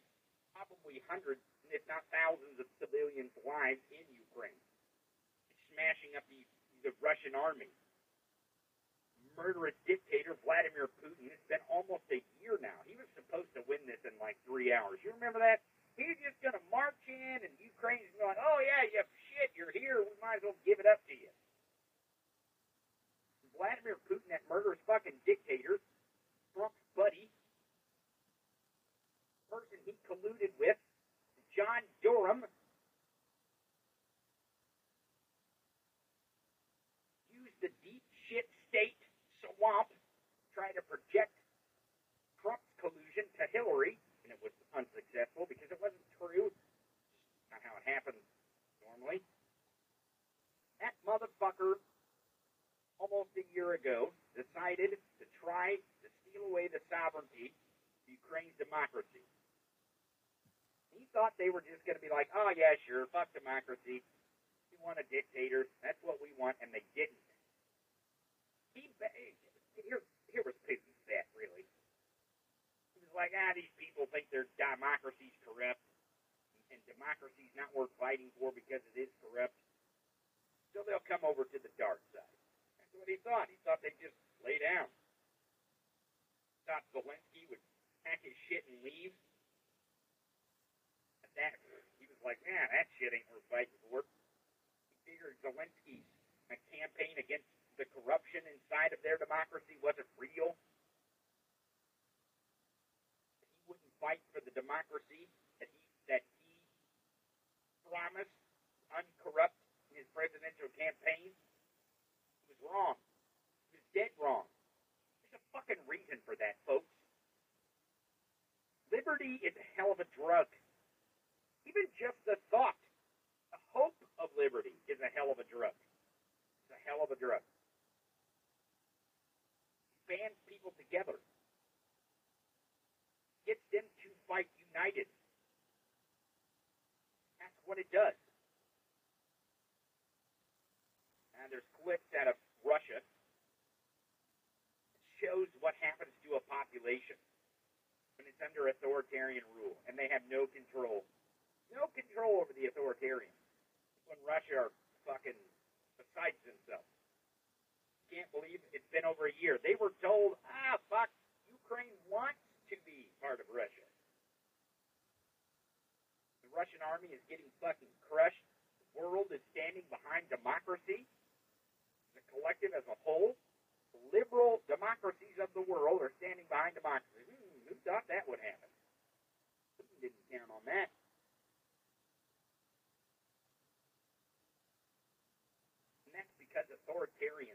probably hundreds, if not thousands, of civilians' lives in Ukraine. It's smashing up the, the Russian army. Murderous dictator Vladimir Putin. It's been almost a year now. He was supposed to win this in like three hours. You remember that? He's just going to march in, and Ukraine's going, oh, yeah, you shit, you're here. We might as well give it up to you. Vladimir Putin, that murderous fucking dictator, Trump's buddy, person he colluded with, John Durham, used the deep shit state swamp, try to project Trump's collusion to Hillary, and it was unsuccessful because it wasn't true. Not how it happens normally. That motherfucker, almost a year ago, decided to try to steal away the sovereignty of Ukraine's democracy. He thought they were just going to be like, oh, yeah, sure, fuck democracy. We want a dictator. That's what we want, and they didn't. He, here, here was Putin's bet, really. He was like, ah, these people think their democracy's corrupt, and democracy's not worth fighting for because it is corrupt. So they'll come over to the dark side. That's what he thought. He thought they'd just lay down. Thought Zelensky would pack his shit and leave. That he was like, man, that shit ain't worth fighting for. He figured Zelensky's a campaign against the corruption inside of their democracy wasn't real. He wouldn't fight for the democracy that he that he promised uncorrupt in his presidential campaign. He was wrong. He was dead wrong. There's a fucking reason for that, folks. Liberty is a hell of a drug. Even just the thought, the hope of liberty is a hell of a drug. It's a hell of a drug. It bands people together. Gets them to fight united. That's what it does. And there's clips out of Russia that shows what happens to a population when it's under authoritarian rule and they have no control no control over the authoritarian. When Russia are fucking besides themselves. Can't believe it's been over a year. They were told, ah, fuck, Ukraine wants to be part of Russia. The Russian army is getting fucking crushed. The world is standing behind democracy. The collective as a whole. Liberal democracies of the world are standing behind democracy. Hmm, who thought that would happen? Putin didn't count on that. authoritarian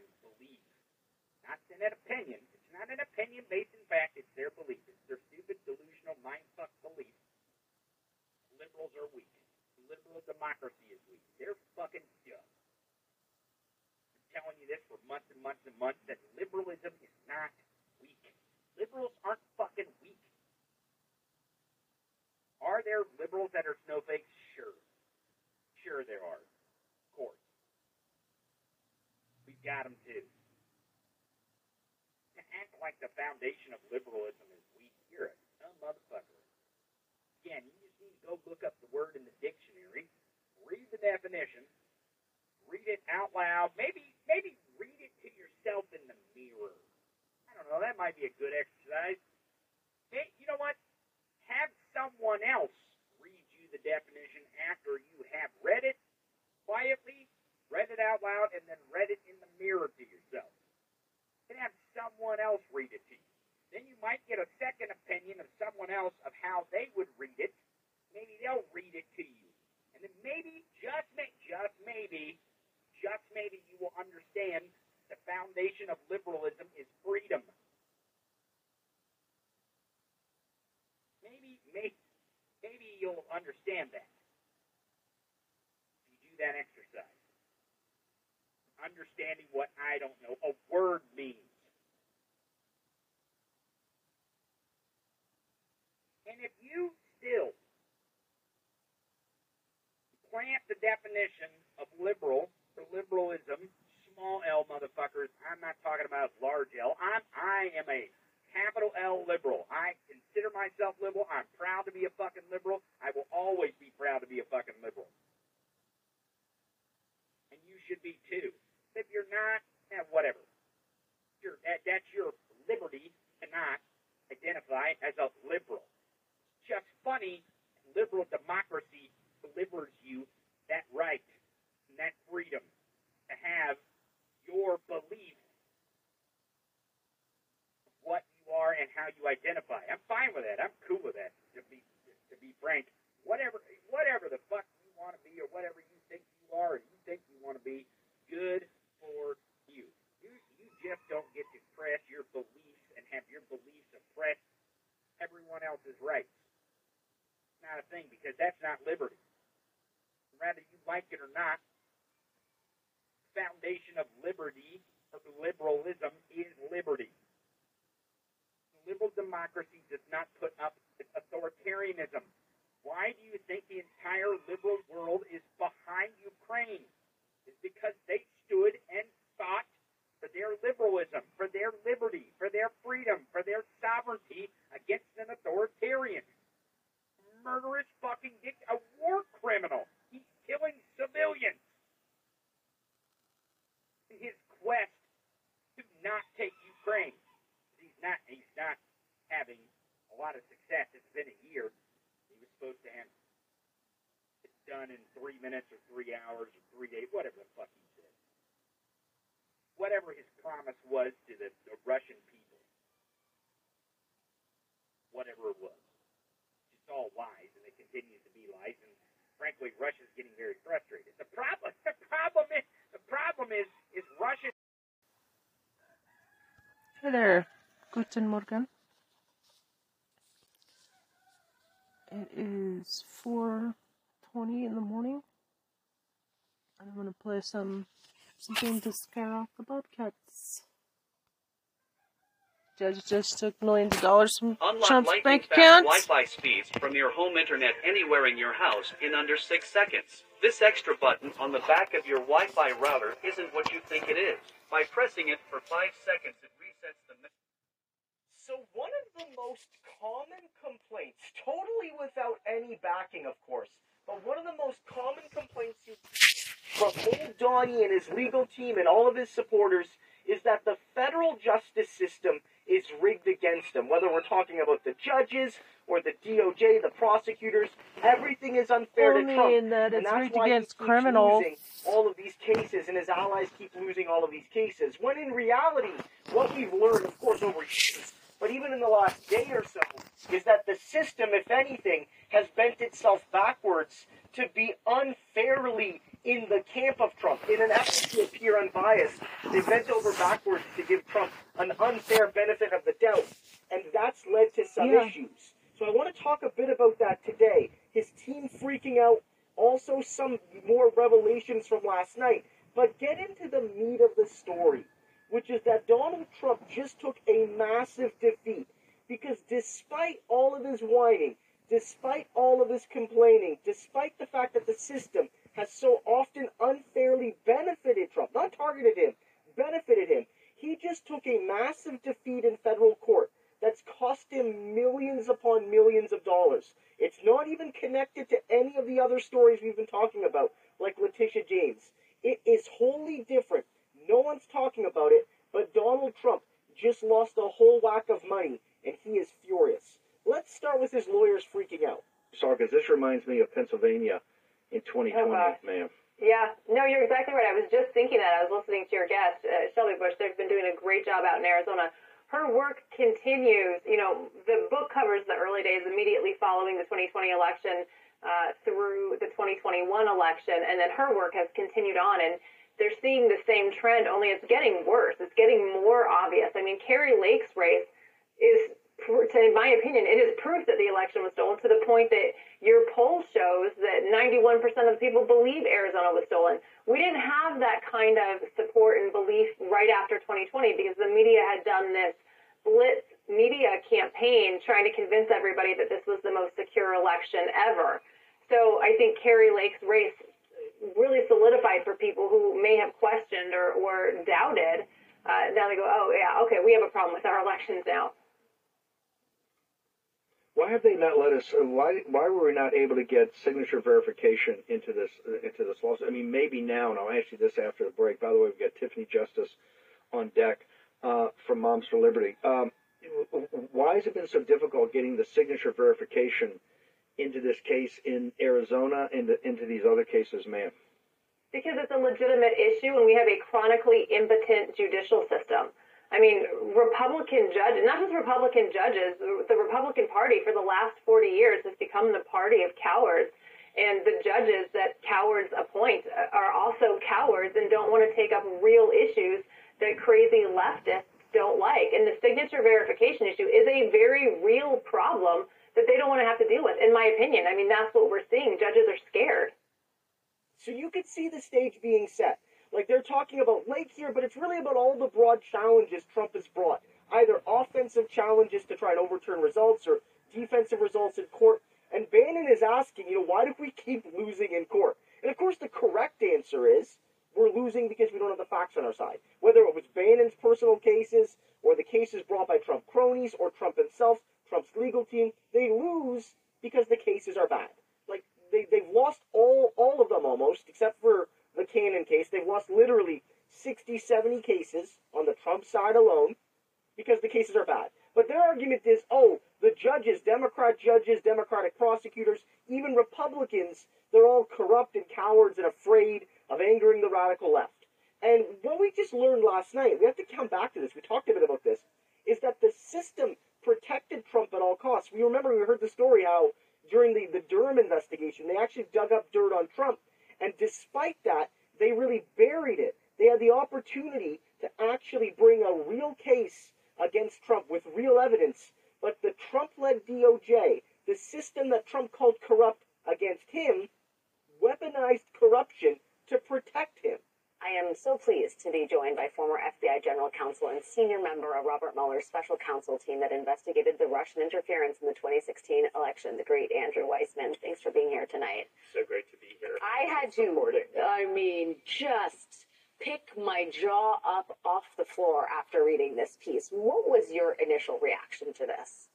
Hey there, Guten Morgen. It is 4.20 in the morning. I'm going to play some something to scare off the Bobcats. Judge just took millions of dollars from Unlock Trump's bank account. Wi-Fi speeds from your home internet anywhere in your house in under six seconds. This extra button on the back of your Wi-Fi router isn't what you think it is. By pressing it for five seconds, it resets the. So one of the most common complaints, totally without any backing, of course, but one of the most common complaints from old Donnie and his legal team and all of his supporters is that the federal justice system is rigged against him. Whether we're talking about the judges or the DOJ, the prosecutors, everything is unfair Only to Trump. in that and it's that's rigged why against he criminals. losing all of these cases, and his allies keep losing all of these cases. When in reality, what we've learned, of course, over years, but even in the last day or so, is that the system, if anything, has bent itself backwards to be unfairly in the camp of Trump. In an effort to appear unbiased, they bent over backwards to give Trump an unfair benefit of the doubt. And that's led to some Yeah. issues. So I want to talk a bit about that today. His team freaking out, also some more revelations from last night. But get into the meat of the story, which is that Donald Trump just took a massive defeat. Because despite all of his whining, despite all of his complaining, despite the fact that the system has so often unfairly benefited Trump, not targeted him, benefited him, he just took a massive defeat in federal court that's cost him millions upon millions of dollars. It's not even connected to any of the other stories we've been talking about, like Letitia James. It is wholly different. No one's talking about it, but Donald Trump just lost a whole whack of money, and he is furious. Let's start with his lawyers freaking out. Because this reminds me of Pennsylvania in 2020, gosh. ma'am. Yeah, no, you're exactly right. I was just thinking that. I was listening to your guest, uh, Shelby Busch. They've been doing a great job out in Arizona. Her work continues. You know, the book covers the early days immediately following the 2020 election uh, through the 2021 election, and then her work has continued on. And they're seeing the same trend, only it's getting worse. It's getting more obvious. I mean, Kari Lake's race is, in my opinion, it is proof that the election was stolen to the point that your poll shows that 91% of the people believe Arizona was stolen. We didn't have that kind of support and belief right after 2020 because the media had done this blitz media campaign trying to convince everybody that this was the most secure election ever. So I think Kari Lake's race really solidified for people who may have questioned or, or doubted. Uh, now they go, oh yeah, okay, we have a problem with our elections now. Why have they not let us? uh, Why why were we not able to get signature verification into this uh, into this lawsuit? I mean, maybe now, and I'll ask you this after the break. By the way, we've got Tiffany Justice on deck uh, from Moms for Liberty. Um, why has it been so difficult getting the signature verification into this case in Arizona and into these other cases, ma'am? Because it's a legitimate issue and we have a chronically impotent judicial system. I mean, Republican judges, not just Republican judges, the Republican Party for the last 40 years has become the party of cowards. And the judges that cowards appoint are also cowards and don't want to take up real issues that crazy leftists don't like. And the signature verification issue is a very real problem that they don't want to have to deal with, in my opinion. I mean, that's what we're seeing. Judges are scared. So you could see the stage being set. Like they're talking about Lake here, but it's really about all the broad challenges Trump has brought. Either offensive challenges to try and overturn results or defensive results in court. And Bannon is asking, you know, why do we keep losing in court? And of course, the correct answer is we're losing because we don't have the facts on our side. Whether it was Bannon's personal cases or the cases brought by Trump cronies or Trump himself, Trump's legal team, they lose because the cases are bad. Like they, they've lost all all of them almost, except for the Cannon case. They've lost literally 60, 70 cases on the Trump side alone because the cases are bad. But their argument is, oh, the judges, Democrat judges, Democratic prosecutors, even Republicans, they're all corrupt and cowards and afraid of angering the radical left. And what we just learned last night, we have to come back to this, we talked a bit about this, is that the system protected Trump at all costs. We remember we heard the story how during the, the Durham investigation, they actually dug up dirt on Trump. And despite that, they really buried it. They had the opportunity to actually bring a real case against Trump with real evidence. But the Trump led DOJ, the system that Trump called corrupt against him, weaponized corruption to protect him. I am so pleased to be joined by former FBI General Counsel and senior member of Robert Mueller's special counsel team that investigated the Russian interference in the 2016 election, the great Andrew Weissmann. Thanks for being here tonight. So great to be here. I had to, Supporting. I mean, just pick my jaw up off the floor after reading this piece. What was your initial reaction to this?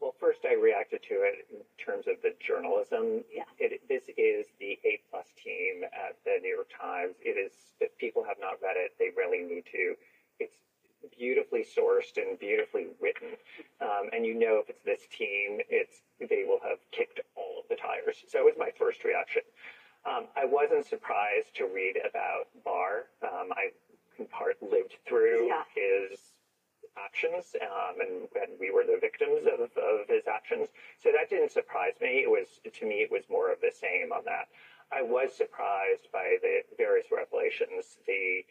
Well, first I reacted to it in terms of the journalism. Yeah. It, this is the A plus team at the New York Times. It is, if people have not read it, they really need to. It's beautifully sourced and beautifully written. Um, and you know if it's this team, it's they will have kicked all of the tires. So it was my first reaction. Um, I wasn't surprised to read about Barr. Um, I in part lived through Yeah. his actions, um, and, and we were the victims of, of his actions. So that didn't surprise me. It was to me, it was more of the same on that. I was surprised by the various revelations. The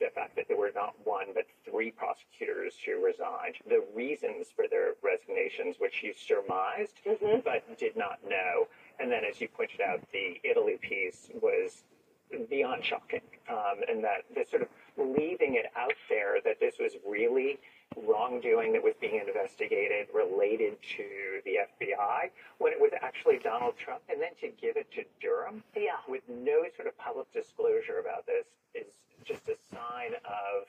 the fact that there were not one but three prosecutors who resigned, the reasons for their resignations, which you surmised but did not know, and then as you pointed out, the Italy piece was beyond shocking, um, and that this sort of leaving it out there that this was really wrongdoing that was being investigated related to the FBI when it was actually Donald Trump, and then to give it to Durham Yeah. with no sort of public disclosure about this is just a sign of.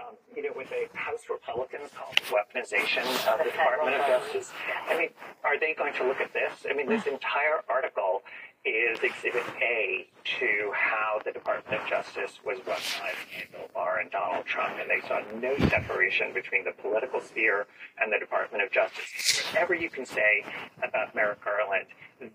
Um, you know, what the House Republicans call weaponization of the Department of Justice. I mean, are they going to look at this? I mean, this entire article is Exhibit A to how the Department of Justice was weaponizing Bill Barr and Donald Trump, and they saw no separation between the political sphere and the Department of Justice. Whatever you can say about Merrick Garland,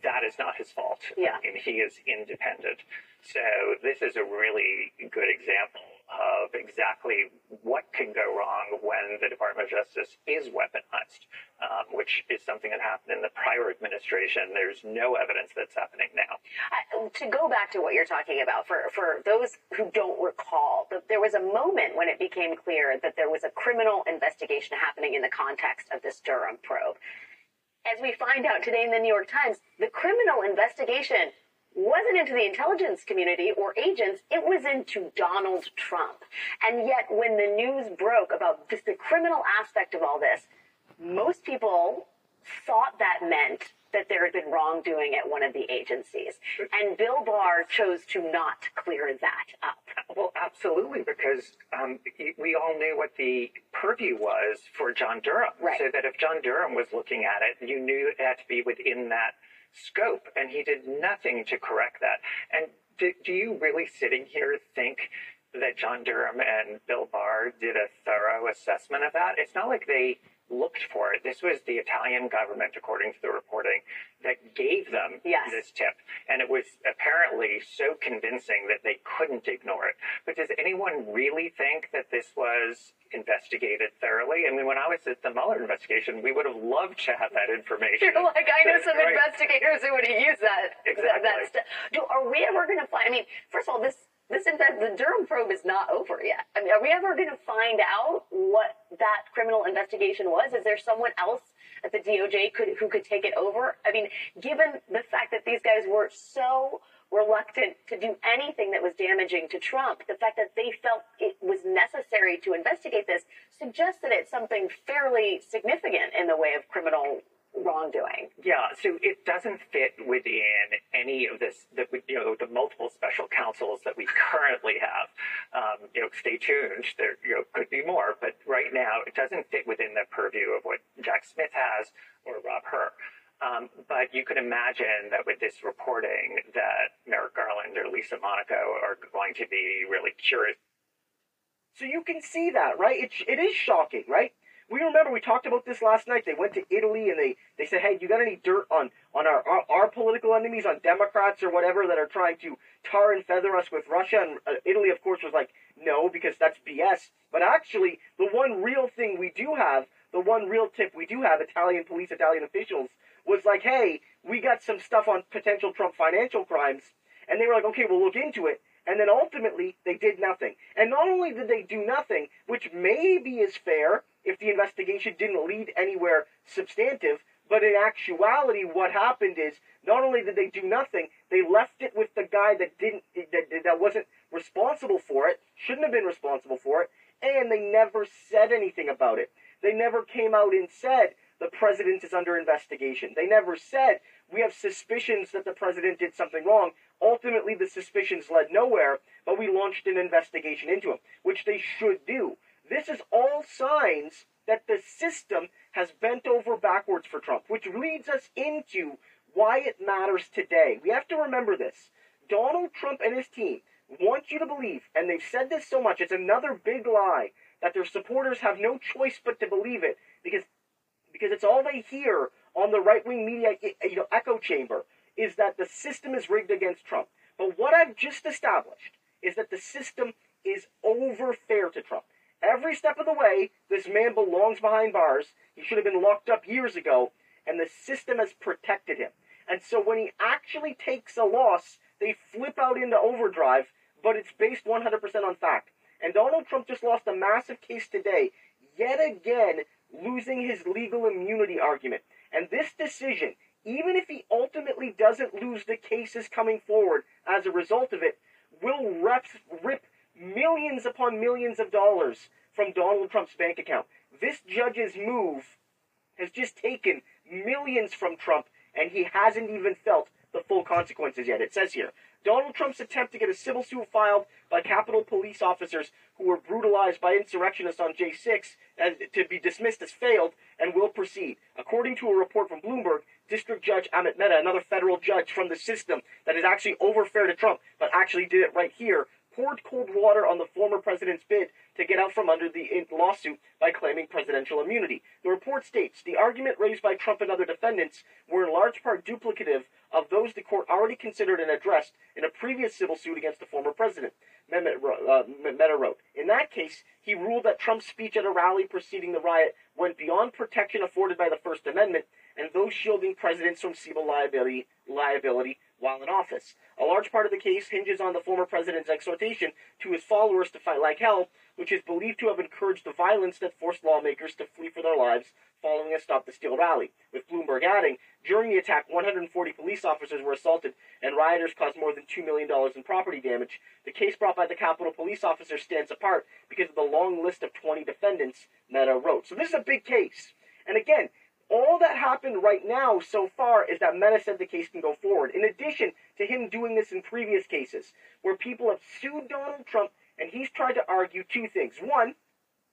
that is not his fault. Yeah. And he is independent. So this is a really good example of exactly what can go wrong when the Department of Justice is weaponized, um, which is something that happened in the prior administration. There's no evidence that's happening now. I, to go back to what you're talking about, for, for those who don't recall, th- there was a moment when it became clear that there was a criminal investigation happening in the context of this Durham probe. As we find out today in the New York Times, the criminal investigation wasn't into the intelligence community or agents, it was into Donald Trump. And yet, when the news broke about this, the criminal aspect of all this, most people thought that meant that there had been wrongdoing at one of the agencies. And Bill Barr chose to not clear that up. Well, absolutely, because um, we all knew what the purview was for John Durham. Right. So that if John Durham was looking at it, you knew it had to be within that scope, and he did nothing to correct that. And do, do you really sitting here think that John Durham and Bill Barr did a thorough assessment of that? It's not like they looked for it. This was the Italian government, according to the reporting, that gave them Yes. this tip. And it was apparently so convincing that they couldn't ignore it. But does anyone really think that this was investigated thoroughly? I mean, when I was at the Mueller investigation, we would have loved to have that information. You're like, I know some Right. investigators who would have used that. Exactly. That, that stuff. Do, are we ever going to find? I mean, first of all, this this inve- the Durham probe is not over yet. I mean, are we ever going to find out what that criminal investigation was? Is there someone else at the DOJ could, who could take it over? I mean, given the fact that these guys were so reluctant to do anything that was damaging to Trump, the fact that they felt it was necessary to investigate this suggests that it's something fairly significant in the way of criminal wrongdoing. Yeah, so it doesn't fit within any of this, you know, the multiple special counsels that we currently have. Um, you know, stay tuned. There, you know, could be more, but right now it doesn't fit within the purview of what Jack Smith has or Rob Hur. Um, but you could imagine that with this reporting, that Merrick Garland or Lisa Monaco are going to be really curious. So you can see that, right? It, it is shocking, right? We remember we talked about this last night. They went to Italy and they, they said, hey, you got any dirt on, on our, our, our political enemies, on Democrats or whatever that are trying to tar and feather us with Russia? And uh, Italy, of course, was like, no, because that's BS. But actually, the one real thing we do have, the one real tip we do have, Italian police, Italian officials, was like, hey, we got some stuff on potential Trump financial crimes. And they were like, okay, we'll look into it. And then ultimately, they did nothing. And not only did they do nothing, which maybe is fair if the investigation didn't lead anywhere substantive, but in actuality, what happened is not only did they do nothing, they left it with the guy that didn't, that, that wasn't responsible for it, shouldn't have been responsible for it, and they never said anything about it. They never came out and said the president is under investigation. They never said we have suspicions that the president did something wrong. Ultimately, the suspicions led nowhere, but we launched an investigation into him, which they should do. This is all signs that the system has bent over backwards for Trump, which leads us into why it matters today. We have to remember this. Donald Trump and his team want you to believe, and they've said this so much, it's another big lie, that their supporters have no choice but to believe it because because it's all they hear on the right wing media you know, echo chamber is that the system is rigged against Trump. But what I've just established is that the system is over fair to Trump. Every step of the way, this man belongs behind bars. He should have been locked up years ago, and the system has protected him. And so when he actually takes a loss, they flip out into overdrive, but it's based 100% on fact. And Donald Trump just lost a massive case today, yet again losing his legal immunity argument. And this decision, even if he ultimately doesn't lose the cases coming forward as a result of it, will rip millions upon millions of dollars from Donald Trump's bank account. This judge's move has just taken millions from Trump, and he hasn't even felt the full consequences yet. It says here Donald Trump's attempt to get a civil suit filed by Capitol police officers who were brutalized by insurrectionists on J6 as, to be dismissed as failed and will proceed. According to a report from Bloomberg, District Judge Amit Mehta, another federal judge from the system that is actually over fair to Trump, but actually did it right here, poured cold water on the former president's bid to get out from under the lawsuit by claiming presidential immunity. The report states the argument raised by Trump and other defendants were in large part duplicative of those the court already considered and addressed in a previous civil suit against the former president. Uh, Mehta wrote. In that case, he ruled that Trump's speech at a rally preceding the riot went beyond protection afforded by the First Amendment and those shielding presidents from civil liability, liability while in office. A large part of the case hinges on the former president's exhortation to his followers to fight like hell, which is believed to have encouraged the violence that forced lawmakers to flee for their lives following a Stop the Steal rally, with Bloomberg adding, during the attack, 140 police officers were assaulted and rioters caused more than $2 million in property damage. The case brought by the Capitol police officers stands apart because of the long list of 20 defendants Mehta wrote. So this is a big case. And again, all that happened right now so far is that Mehta said the case can go forward. In addition to him doing this in previous cases, where people have sued Donald Trump and he's tried to argue two things. One,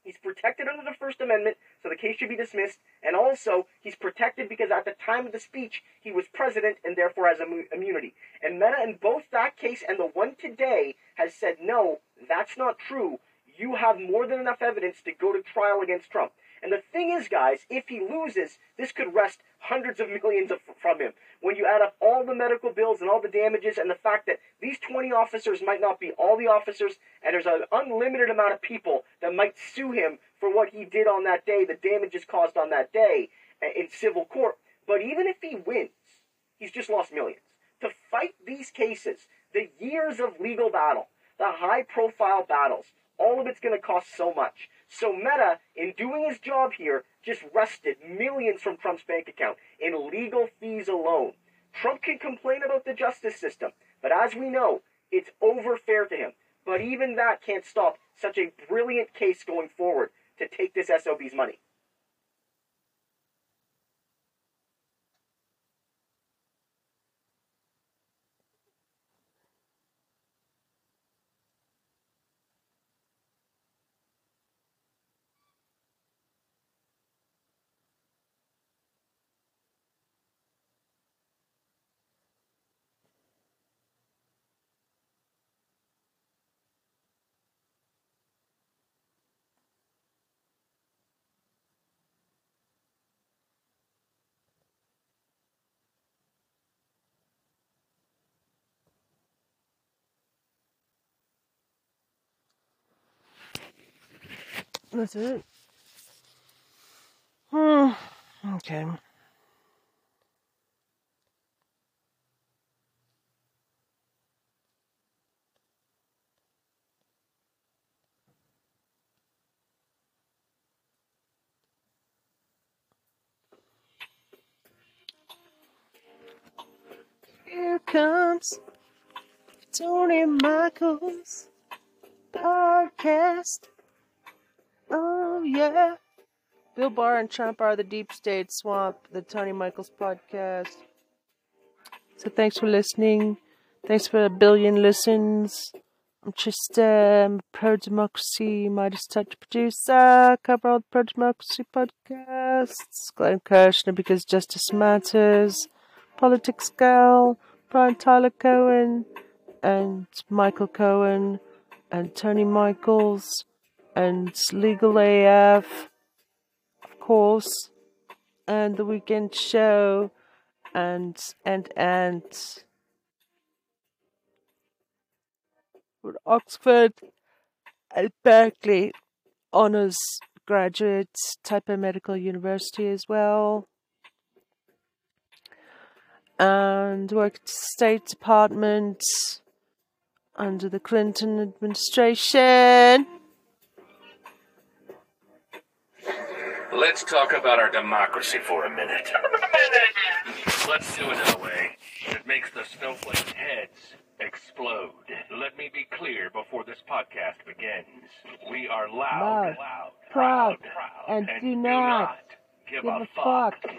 he's protected under the First Amendment, so the case should be dismissed. And also, he's protected because at the time of the speech, he was president and therefore has immunity. And Mehta, in both that case and the one today, has said, no, that's not true. You have more than enough evidence to go to trial against Trump. And the thing is, guys, if he loses, this could wrest hundreds of millions of, from him. When you add up all the medical bills and all the damages and the fact that these 20 officers might not be all the officers, and there's an unlimited amount of people that might sue him for what he did on that day, the damages caused on that day uh, in civil court. But even if he wins, he's just lost millions. To fight these cases, the years of legal battle, the high profile battles, all of it's going to cost so much. So Mehta, in doing his job here, just wrested millions from Trump's bank account in legal fees alone. Trump can complain about the justice system, but as we know, it's over fair to him. But even that can't stop such a brilliant case going forward to take this SOB's money. That's it. Hmm. Okay. Here comes Tony Michaels podcast. Oh, yeah. Bill Barr and Trump are the deep state swamp, the Tony Michaels podcast. So thanks for listening. Thanks for a billion listens. I'm just um, pro democracy, Midas Touch producer. Cover all the pro democracy podcasts. Glenn Kirshner because justice matters. Politics Girl. Brian Tyler Cohen and Michael Cohen and Tony Michaels and Legal AF, of course, and The Weekend Show and and and Oxford and Berkeley honors graduates, Taipei Medical University as well. And worked State Department under the Clinton administration. Let's talk about our democracy for a minute. [laughs] Let's do it in a way that makes the snowflake heads explode. Let me be clear before this podcast begins. We are loud, Loud, loud, proud, proud, and and do not give, Give a, a fuck. fuck.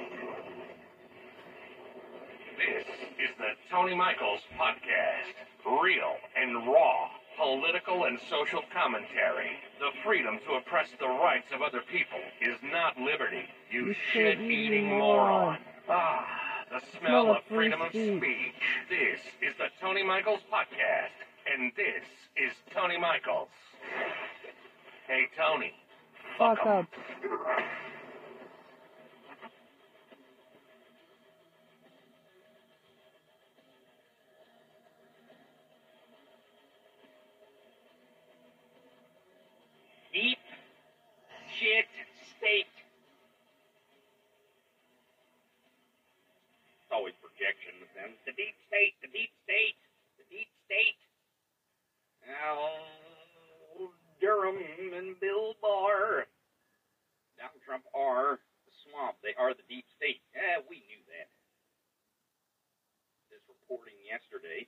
This is the Tony Michaels Podcast. Real and raw political and social commentary. The freedom to oppress the rights of other people is not liberty. You, You shit-eating moron. moron. Ah, the smell of freedom of speech. speech. This is the Tony Michaels Podcast, and this is Tony Michaels. Hey, Tony. Fuck 'em. up. Shit state. It's always projection with them. The deep state, the deep state, the deep state. Now, Durham and Bill Barr, Donald Trump are the swamp. They are the deep state. Yeah, we knew that. This reporting yesterday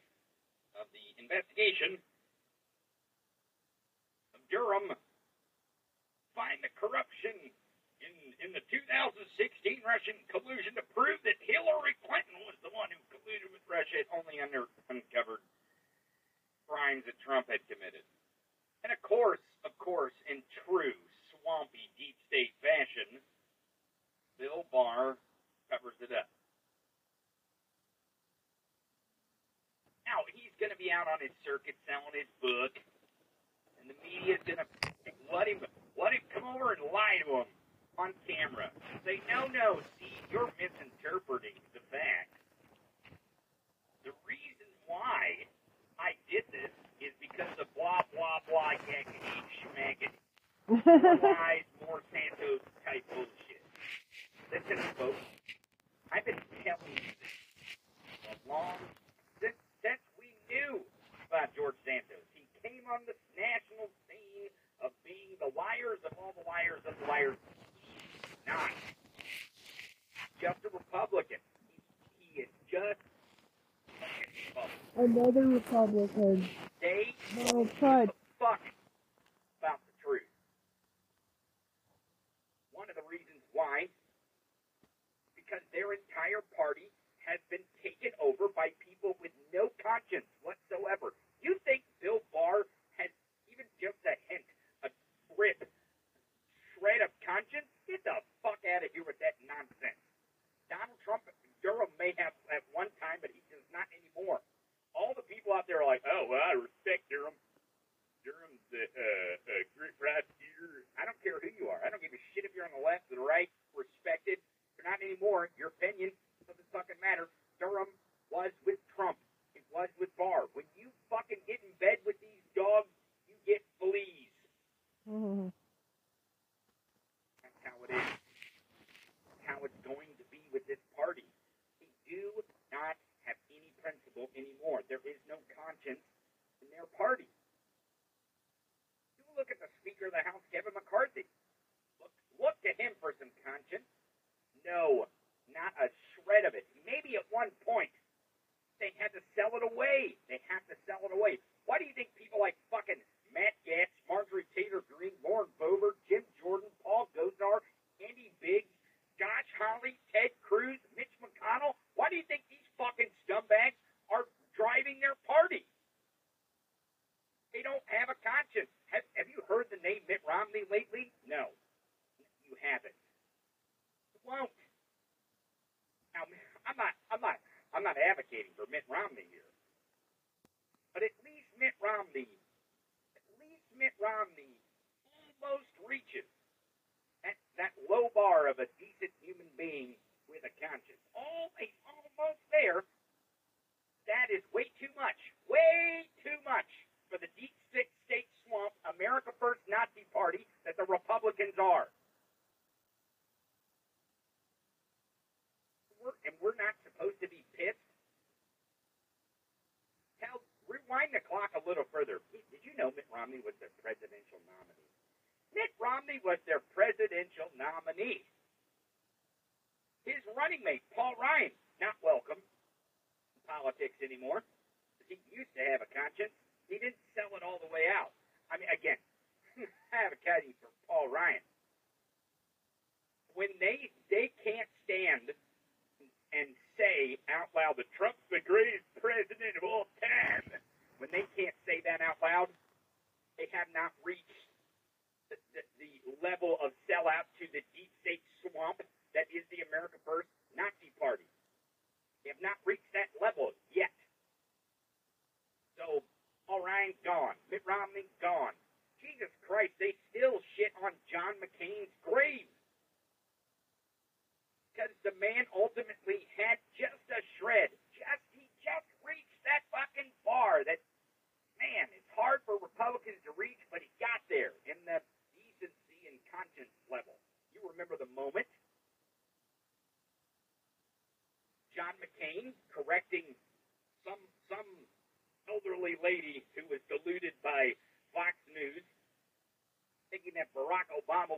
of the investigation of Durham find the corruption in, in the 2016 Russian collusion to prove that Hillary Clinton was the one who colluded with Russia. Only under, uncovered crimes that Trump had committed. And of course, of course, in true swampy deep state fashion, Bill Barr covers it up. Now, he's going to be out on his circuit selling his book, and the media's going to let him let him come over and lie to him on camera. Say, no, no, see, you're misinterpreting the facts. The reason why I did this is because of blah, blah, blah, yakety, schmackety, lies, more Santos type bullshit. Listen, folks, I've been telling you this a long, since, since we knew about George Santos. He came on the national of being the liars of all the liars of the liars. Not just a Republican. He, he is just. Another Republican. They Donald Trump. fuck about the truth. One of the reasons why, because their entire party has been taken over by people with no conscience whatsoever.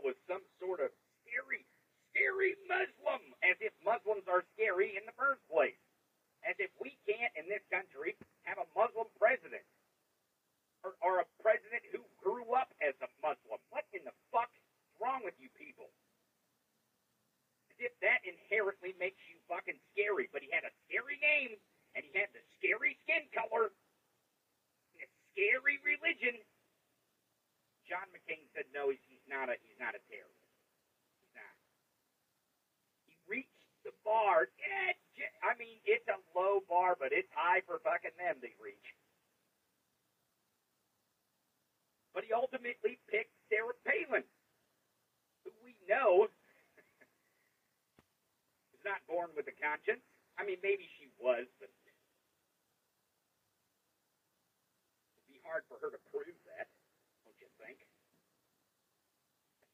Was some sort of scary, scary Muslim, as if Muslims are scary in the first place. As if we can't, in this country, have a Muslim president. Or, or a president who grew up as a Muslim. What in the fuck is wrong with you people? As if that inherently makes you fucking scary. But he had a scary name, and he had the scary skin color, and a scary religion. John McCain said no, he's, not a he's not a terrorist. He's not. He reached the bar. I mean, it's a low bar, but it's high for fucking them to reach. But he ultimately picked Sarah Palin, who we know [laughs] is not born with a conscience. I mean, maybe she was, but it'd be hard for her to prove that, don't you think?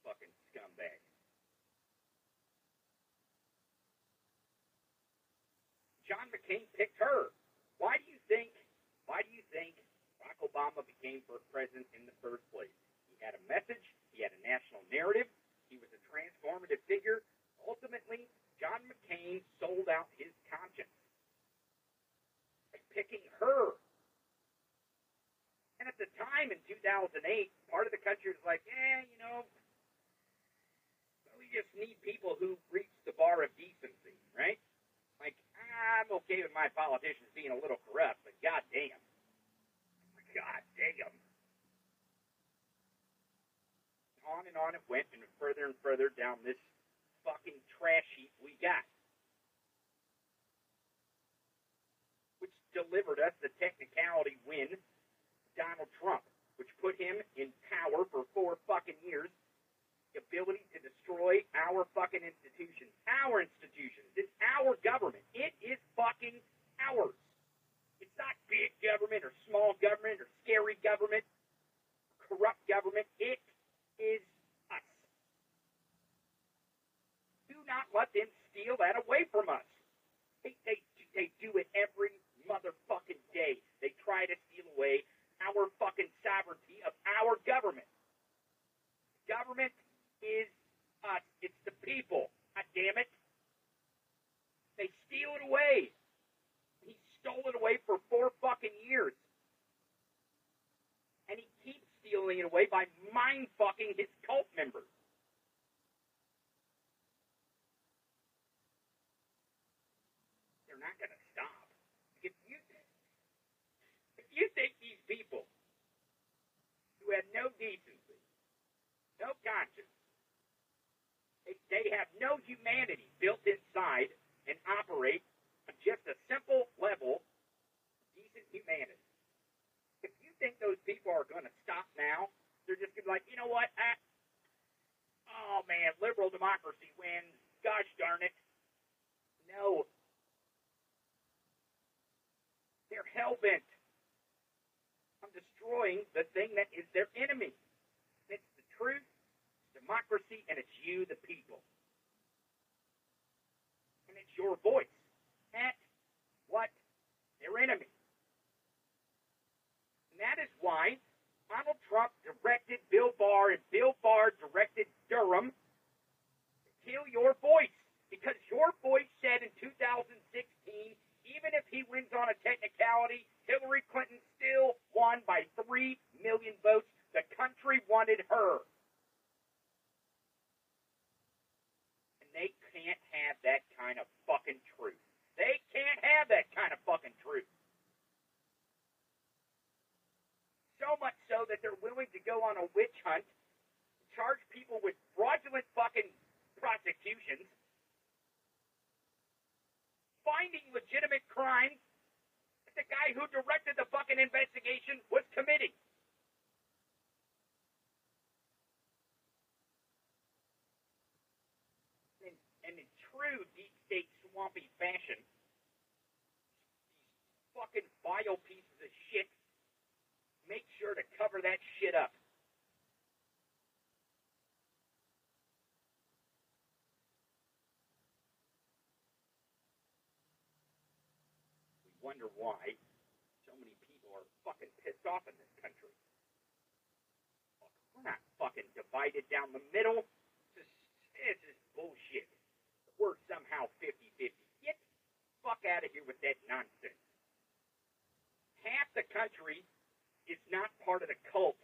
Fucking scumbag. John McCain picked her. Why do you think? Why do you think Barack Obama became first president in the first place? He had a message. He had a national narrative. He was a transformative figure. Ultimately, John McCain sold out his conscience by picking her. And at the time in 2008, part of the country was like, eh, you know, just need people who reach the bar of decency, right? Like, I'm okay with my politicians being a little corrupt, but goddamn. God damn. On and on it went, and further and further down this fucking trash heap we got. Which delivered us the technicality win, Donald Trump, which put him in power for four fucking years. The ability to destroy our fucking institutions. Our institutions. It's our government. It is fucking ours. It's not big government or small government or scary government, corrupt government. It is us. Do not let them steal that away from us. They, they, they do it every motherfucking day. They try to steal away our fucking sovereignty of our government. Government is us. It's the people. God damn it. They steal it away. He stole it away for four fucking years. And he keeps stealing it away by mind fucking his cult members. They're not going to stop. If you, if you think these people who have no decency, no conscience, they, have no humanity built inside and operate on just a simple level decent humanity. If you think those people are going to stop now, they're just going to be like, you know what? I, oh man, liberal democracy wins. Gosh darn it. No. They're hell bent on destroying the thing that is their enemy. It's the truth, democracy, and it's you, the people. And it's your voice. At what? Their enemy. And that is why Donald Trump directed Bill Barr and Bill Barr directed Durham to kill your voice. Because your voice said in 2016, even if he wins on a technicality, Hillary Clinton still won by 3 million votes. The country wanted her. And they can't have that kind of fucking truth. They can't have that kind of fucking truth. So much so that they're willing to go on a witch hunt, charge people with fraudulent fucking prosecutions, finding legitimate crimes that the guy who directed the fucking investigation was committing. And, and in true deep state swampy fashion, these fucking bio pieces of shit make sure to cover that shit up. We wonder why so many people are fucking pissed off in this country. Look, we're not fucking divided down the middle. This is, this is bullshit. We're somehow 50-50. Get the fuck out of here with that nonsense. Half the country is not part of the cult.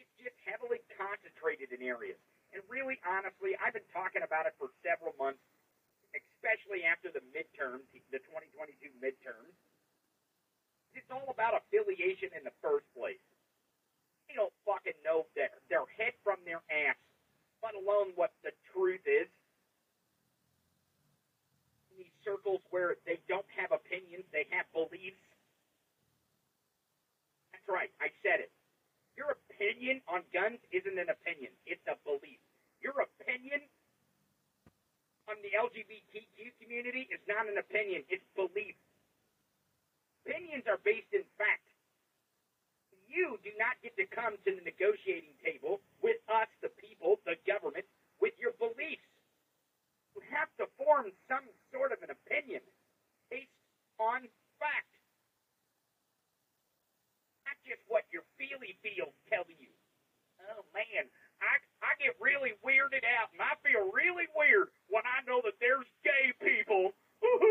It's just heavily concentrated in areas. And really, honestly, I've been talking about it for several months, especially after the midterms, the 2022 midterms. It's all about affiliation in the first place. They don't fucking know their, their head from their ass, let alone what the truth is. In these circles where they don't have opinions, they have beliefs. That's right, I said it. Your opinion on guns isn't an opinion, it's a belief. Your opinion on the LGBTQ community is not an opinion, it's belief. Opinions are based in fact. You do not get to come to the negotiating table with us, the people, the government, with your beliefs. You have to form some sort of an opinion based on fact not just what your feely feels tell you. Oh man, I I get really weirded out, and I feel really weird when I know that there's gay people,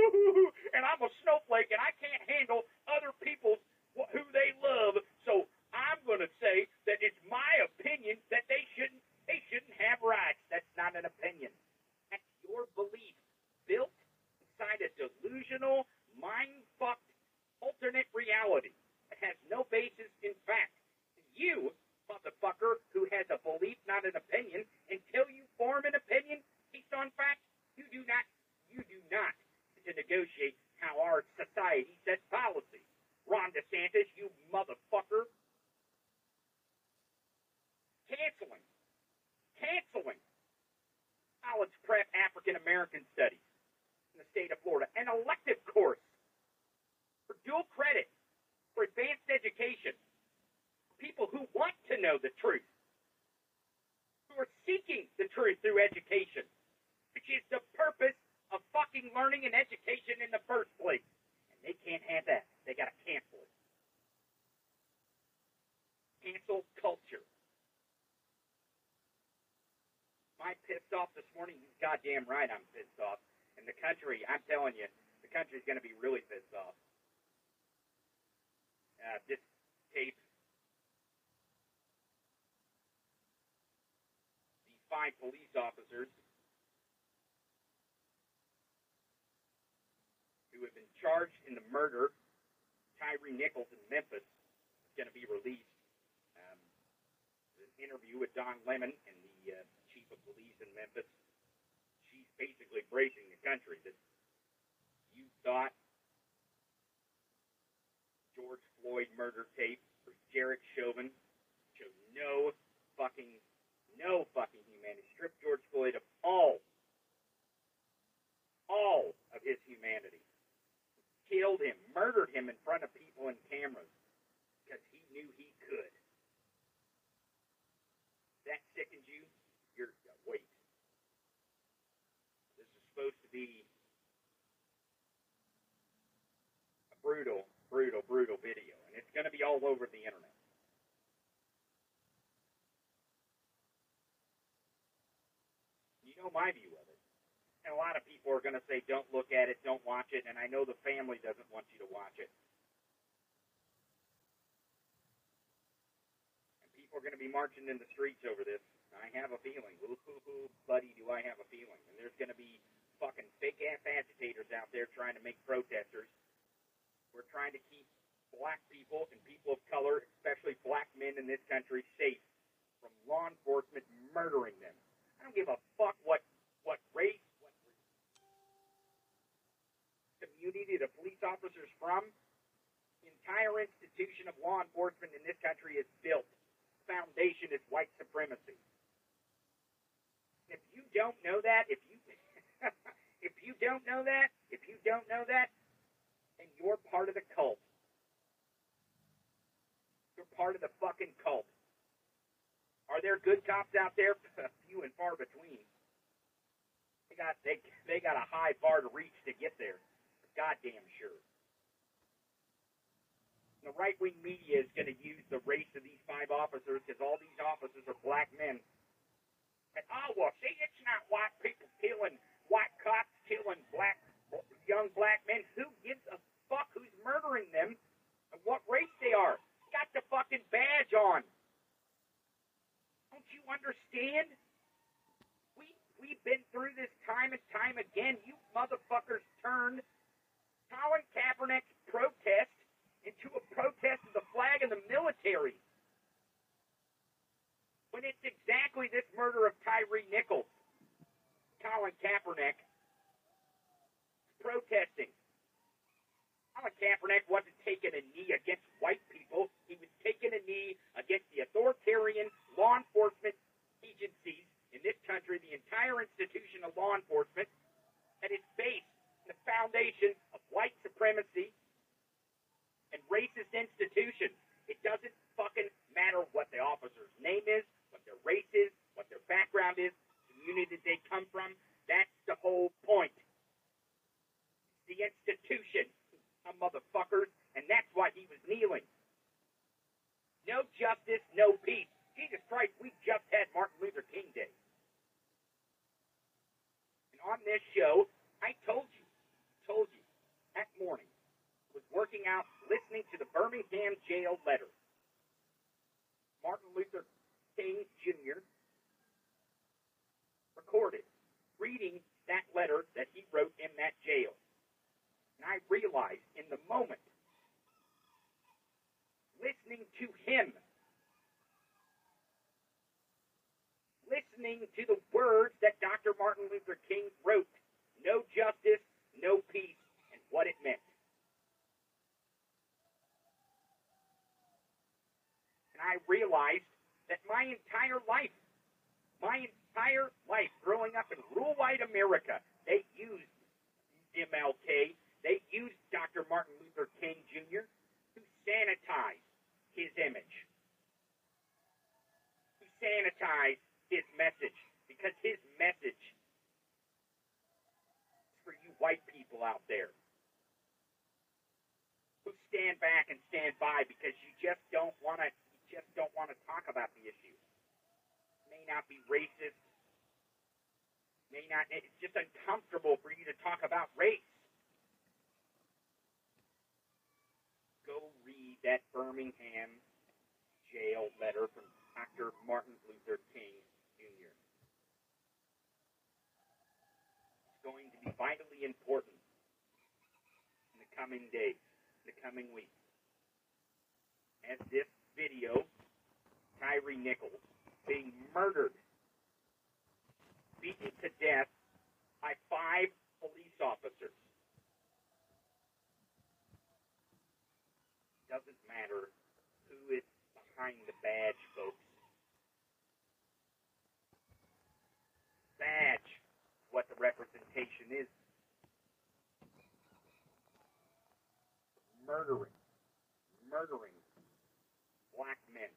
[laughs] and I'm a snowflake, and I can't handle other people's who they love. So I'm gonna say that it's my opinion that they shouldn't they shouldn't have rights. That's not an opinion. That's your belief, built inside a delusional, mind fucked alternate reality. that has no basis in fact. You, motherfucker, who has a belief, not an opinion, until you form an opinion based on fact, you do not, you do not to negotiate how our society sets policy. Ron DeSantis, you motherfucker. Canceling. Canceling. College prep African American studies in the state of Florida. An elective course for dual credit for advanced education. People who want to know the truth, who are seeking the truth through education, which is the purpose of fucking learning and education in the first place. They can't have that. They gotta cancel it. Cancel culture. Am I pissed off this morning? He's goddamn right I'm pissed off. And the country, I'm telling you, the country's gonna be really pissed off uh, this tape. These five police officers have been charged in the murder Tyree Nichols in Memphis is going to be released. Um, an interview with Don Lemon and the uh, chief of police in Memphis. She's basically bracing the country that you thought George Floyd murder tape for Derek Chauvin showed no fucking, no fucking humanity. Stripped George Floyd of all, all of his humanity. Killed him, murdered him in front of people and cameras because he knew he could. That sickens you? You're wait. This is supposed to be a brutal, brutal, brutal video, and it's going to be all over the internet. You know my view of. And a lot of people are going to say, don't look at it, don't watch it, and I know the family doesn't want you to watch it. And people are going to be marching in the streets over this. I have a feeling. Ooh, buddy, do I have a feeling. And there's going to be fucking fake ass agitators out there trying to make protesters. We're trying to keep black people and people of color, especially black men in this country, safe from law enforcement murdering them. I don't give a fuck what what race, what community the police officers from. Entire institution of law enforcement in this country is built. Foundation is white supremacy. If you don't know that, if you [laughs] if you don't know that, if you don't know that, then you're part of the cult. You're part of the fucking cult. Are there good cops out there? [laughs] Few and far between. They got they they got a high bar to reach to get there. Goddamn sure. The right wing media is going to use the race of these five officers because all these officers are black men. And oh well, see, it's not white people killing white cops killing black young black men. Who gives a fuck who's murdering them and what race they are? Got the fucking badge on. Don't you understand? We we've been through this time and time again. You motherfuckers turned Colin Kaepernick's protest into a protest of the flag and the military. When it's exactly this murder of Tyree Nichols, Colin Kaepernick protesting. Colin Kaepernick wasn't taking a knee against white people. He was taking a knee against the authoritarian law enforcement agencies in this country, the entire institution of law enforcement, that is based the foundation of white supremacy and racist institutions. It doesn't fucking matter what the officer's name is, what their race is, what their background is, the community they come from. That's the whole point. The institution, some motherfuckers, and that's why he was kneeling. No justice, no peace. Jesus Christ, we just had Martin Luther King Day. And on this show, I told you, told you, that morning, was working out, listening to the Birmingham jail letter. Martin Luther King Jr. recorded, reading that letter that he wrote in that jail. And I realized in the moment, listening to him, listening to the words that Dr. Martin Luther King wrote, no justice, no peace, and what it meant. And I realized that my entire life, my entire life growing up in rural white America, they used MLK, they used Dr. Martin Luther King Jr. to sanitize his image, to sanitize his message, because his message is for you white people out there who stand back and stand by because you just don't want to you just don't want to talk about the issue. May not be racist. May not. It's just uncomfortable for you to talk about race. Go read that Birmingham jail letter from Dr. Martin Luther King Jr. It's going to be vitally important in the coming days, the coming weeks. As this video, Tyree Nichols being murdered, beaten to death by five police officers. Doesn't matter who is behind the badge, folks. Badge, what the representation is. Murdering, murdering black men,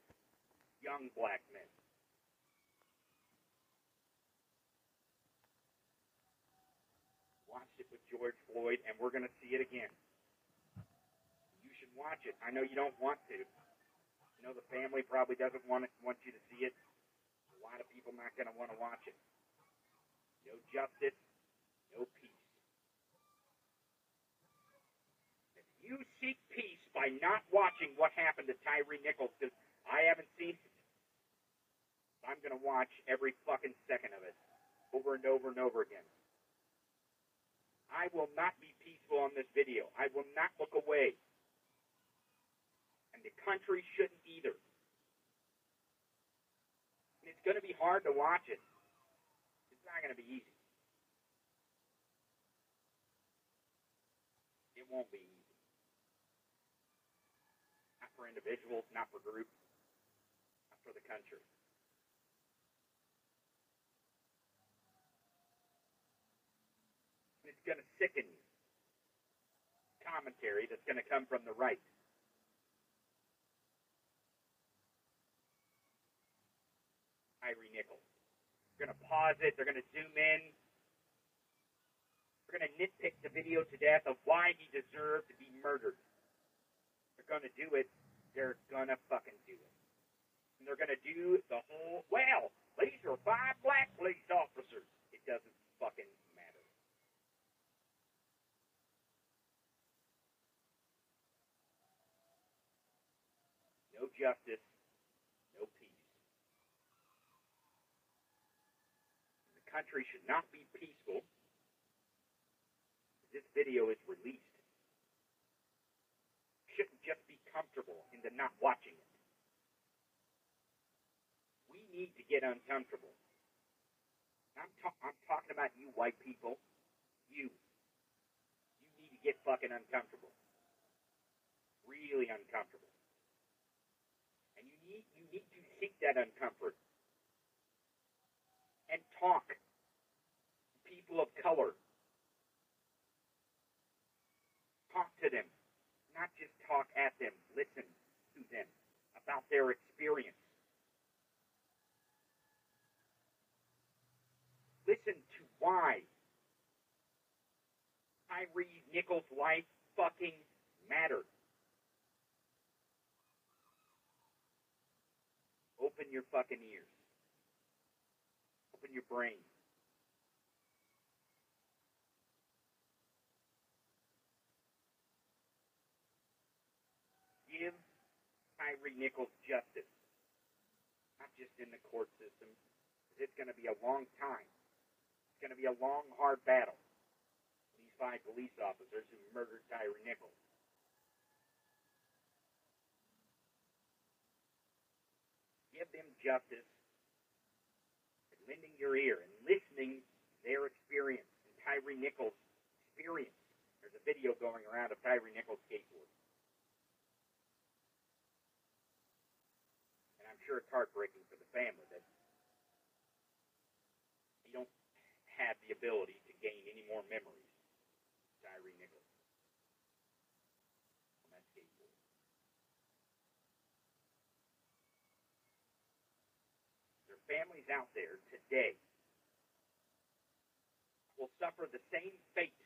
young black men. Watched it with George Floyd, and we're going to see it again. You should watch it. I know you don't want to. You know the family probably doesn't want it, want you to see it. A lot of people not going to want to watch it. No justice, no peace. If you seek peace by not watching what happened to Tyree Nichols, because I haven't seen it, I'm going to watch every fucking second of it over and over and over again. I will not be peaceful on this video. I will not look away. And the country shouldn't either. And it's going to be hard to watch it. It's not going to be easy. It won't be easy. Not for individuals, not for groups, not for the country. Going to sicken you. Commentary that's going to come from the right. Tyree Nichols. They're going to pause it. They're going to zoom in. They're going to nitpick the video to death of why he deserved to be murdered. They're going to do it. They're going to fucking do it. And they're going to do the whole, well, these are five black police officers. It doesn't fucking matter. No justice, no peace. The country should not be peaceful. This video is released. Shouldn't just be comfortable in the not watching it. We need to get uncomfortable. I'm, ta- I'm talking about you white people. You. You need to get fucking uncomfortable. Really uncomfortable. And you need you need to seek that uncomfort. And talk. People of color. Talk to them. Not just talk at them. Listen to them about their experience. Listen to why Tyree Nichols' life fucking mattered. Open your fucking ears. Open your brain. Give Tyree Nichols justice. Not just in the court system. It's going to be a long time. It's going to be a long, hard battle. These five police officers who murdered Tyree Nichols. Give them justice and lending your ear and listening to their experience and Tyree Nichols' experience. There's a video going around of Tyree Nichols skateboarding. And I'm sure it's heartbreaking for the family that you don't have the ability to gain any more memories Tyree Nichols on that skateboard. There are families out there today will suffer the same fate.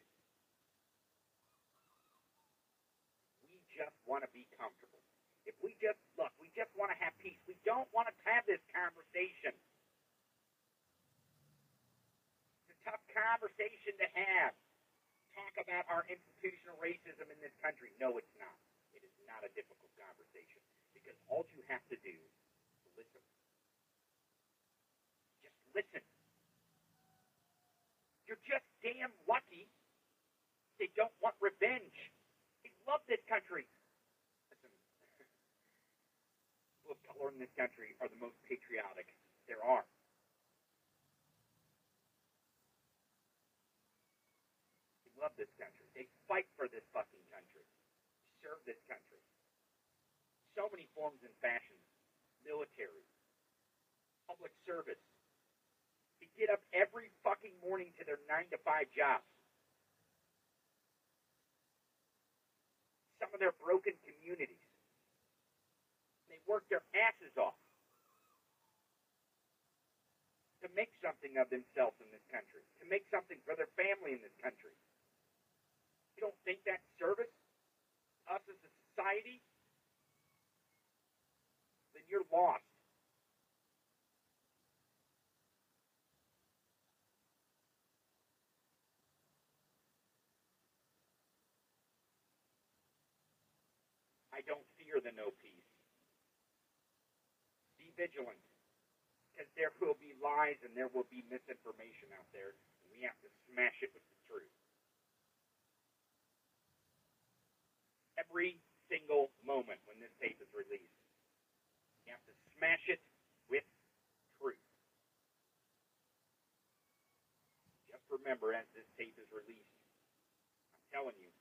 We just want to be comfortable. If we just look, we just want to have peace. We don't want to have this conversation. It's a tough conversation to have. Talk about our institutional racism in this country. No, it's not. It is not a difficult conversation because all you have to do is listen. Just listen. You're just damn lucky they don't want revenge. They love this country. Listen, people of color in this country are the most patriotic there are. They love this country. They fight for this fucking country. Serve this country. So many forms and fashions. Military. Public service. They get up every fucking morning to their nine to five jobs. Some of their broken communities. They work their asses off to make something of themselves in this country, to make something for their family in this country. You don't think that's service? Us as a society? Then you're lost. I don't fear the no peace. Vigilant because there will be lies and there will be misinformation out there, and we have to smash it with the truth. Every single moment when this tape is released, you have to smash it with truth. Just remember, as this tape is released, I'm telling you,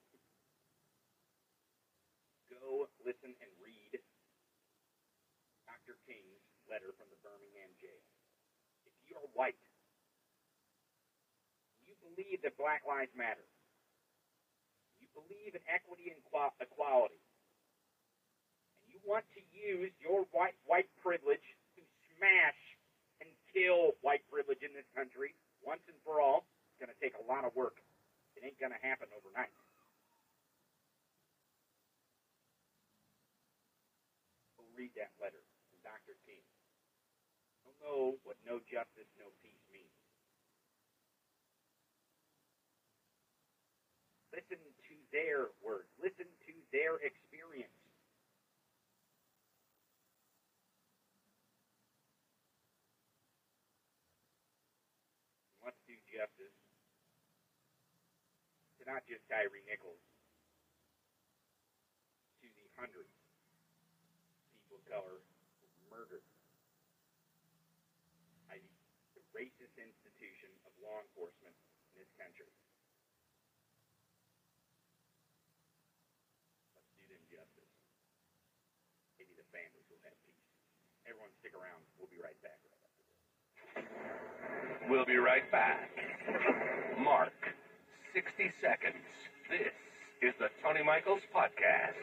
go listen and read Dr. King's letter from the Birmingham jail. If you're white, you believe that Black Lives Matter, you believe in equity and equality, and you want to use your white white privilege to smash and kill white privilege in this country once and for all, it's going to take a lot of work. It ain't going to happen overnight. Read that letter from Dr. King. You'll know what no justice, no peace means. Listen to their words. Listen to their experience. Let's do justice to not just Tyree Nichols, to the hundreds of people of color murdered by the, the racist institution of law enforcement in this country. Let's do them justice. Maybe the families will have peace. Everyone stick around. We'll be right back. We'll be right back. Mark, 60 seconds. This is the Tony Michaels Podcast.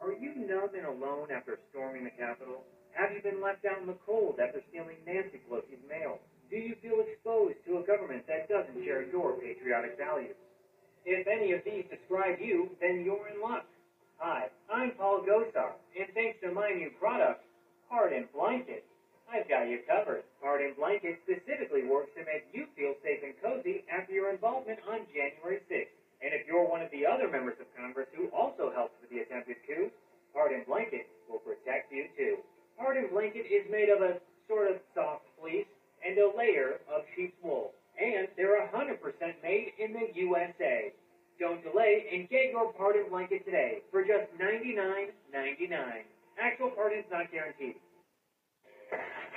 Are you numb and alone after storming the Capitol? Have you been left out in the cold after stealing Nancy Pelosi's mail? Do you feel exposed to a government that doesn't share your patriotic values? If any of these describe you, then you're in luck. Hi, I'm Paul Gosar, and thanks to my new product, Pardon Blanket, I've got you covered. Pardon Blanket specifically works to make you feel safe and cozy after your involvement on January 6th. And if you're one of the other members of Congress who also helped with the attempted coup, Pardon Blanket will protect you too. Pardon Blanket is made of a sort of soft fleece and a layer of sheep's wool. And they're 100% made in the USA. Don't delay and get your Pardon Blanket today for just $99.99. Actual pardon's not guaranteed.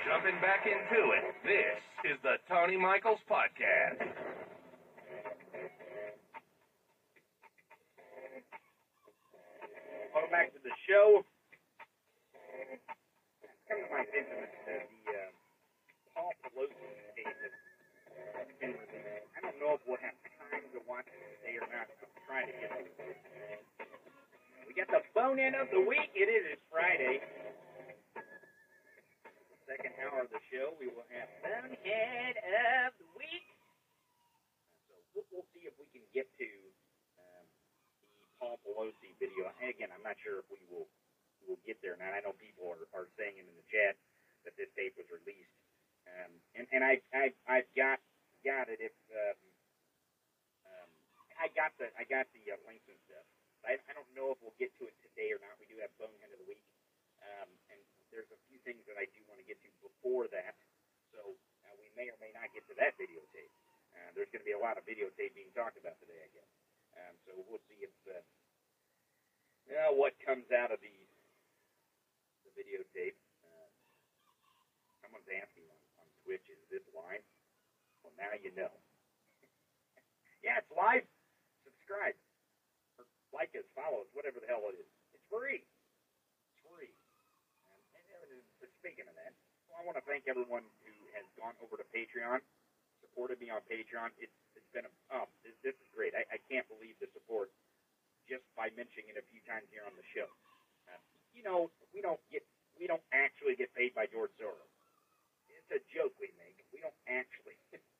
Jumping back into it, this is the Tony Michaels Podcast. Welcome back to the show. Come to my attention that uh, the uh, Paul Pelosi tape I don't know if we'll have time to watch it today or not. I'm trying to get it. We got the Bonehead of the week. It is. Friday. Second hour of the show, we will have Bonehead of the Week. So we'll, we'll see if we can get to um, the Paul Pelosi video. And again, I'm not sure if we will will get there. Now I know people are, are saying it in the chat that this tape was released, um, and and I I I've got got it. If um, um, I got the I got the uh, links and stuff. I I don't know if we'll get to it today or not. We do have Bonehead of the Week, um, and there's a few things that I do want to get to before that. So uh, we may or may not get to that videotape. Uh, there's going to be a lot of videotape being talked about today, I guess. Um, so we'll see if uh, uh, what comes out of the the videotape. Uh, someone's asking on, on Twitch is this live? Now you know. [laughs] yeah, it's live. Subscribe. Or like us, follow us, whatever the hell it is. It's free. It's free. And, and, and speaking of that, well, I want to thank everyone who has gone over to Patreon, supported me on Patreon. It's it's been a um, this, this is great. I, I can't believe the support just by mentioning it a few times here on the show. Uh, you know, we don't get we don't actually get paid by George Soros. It's a joke we make. We don't actually. [laughs]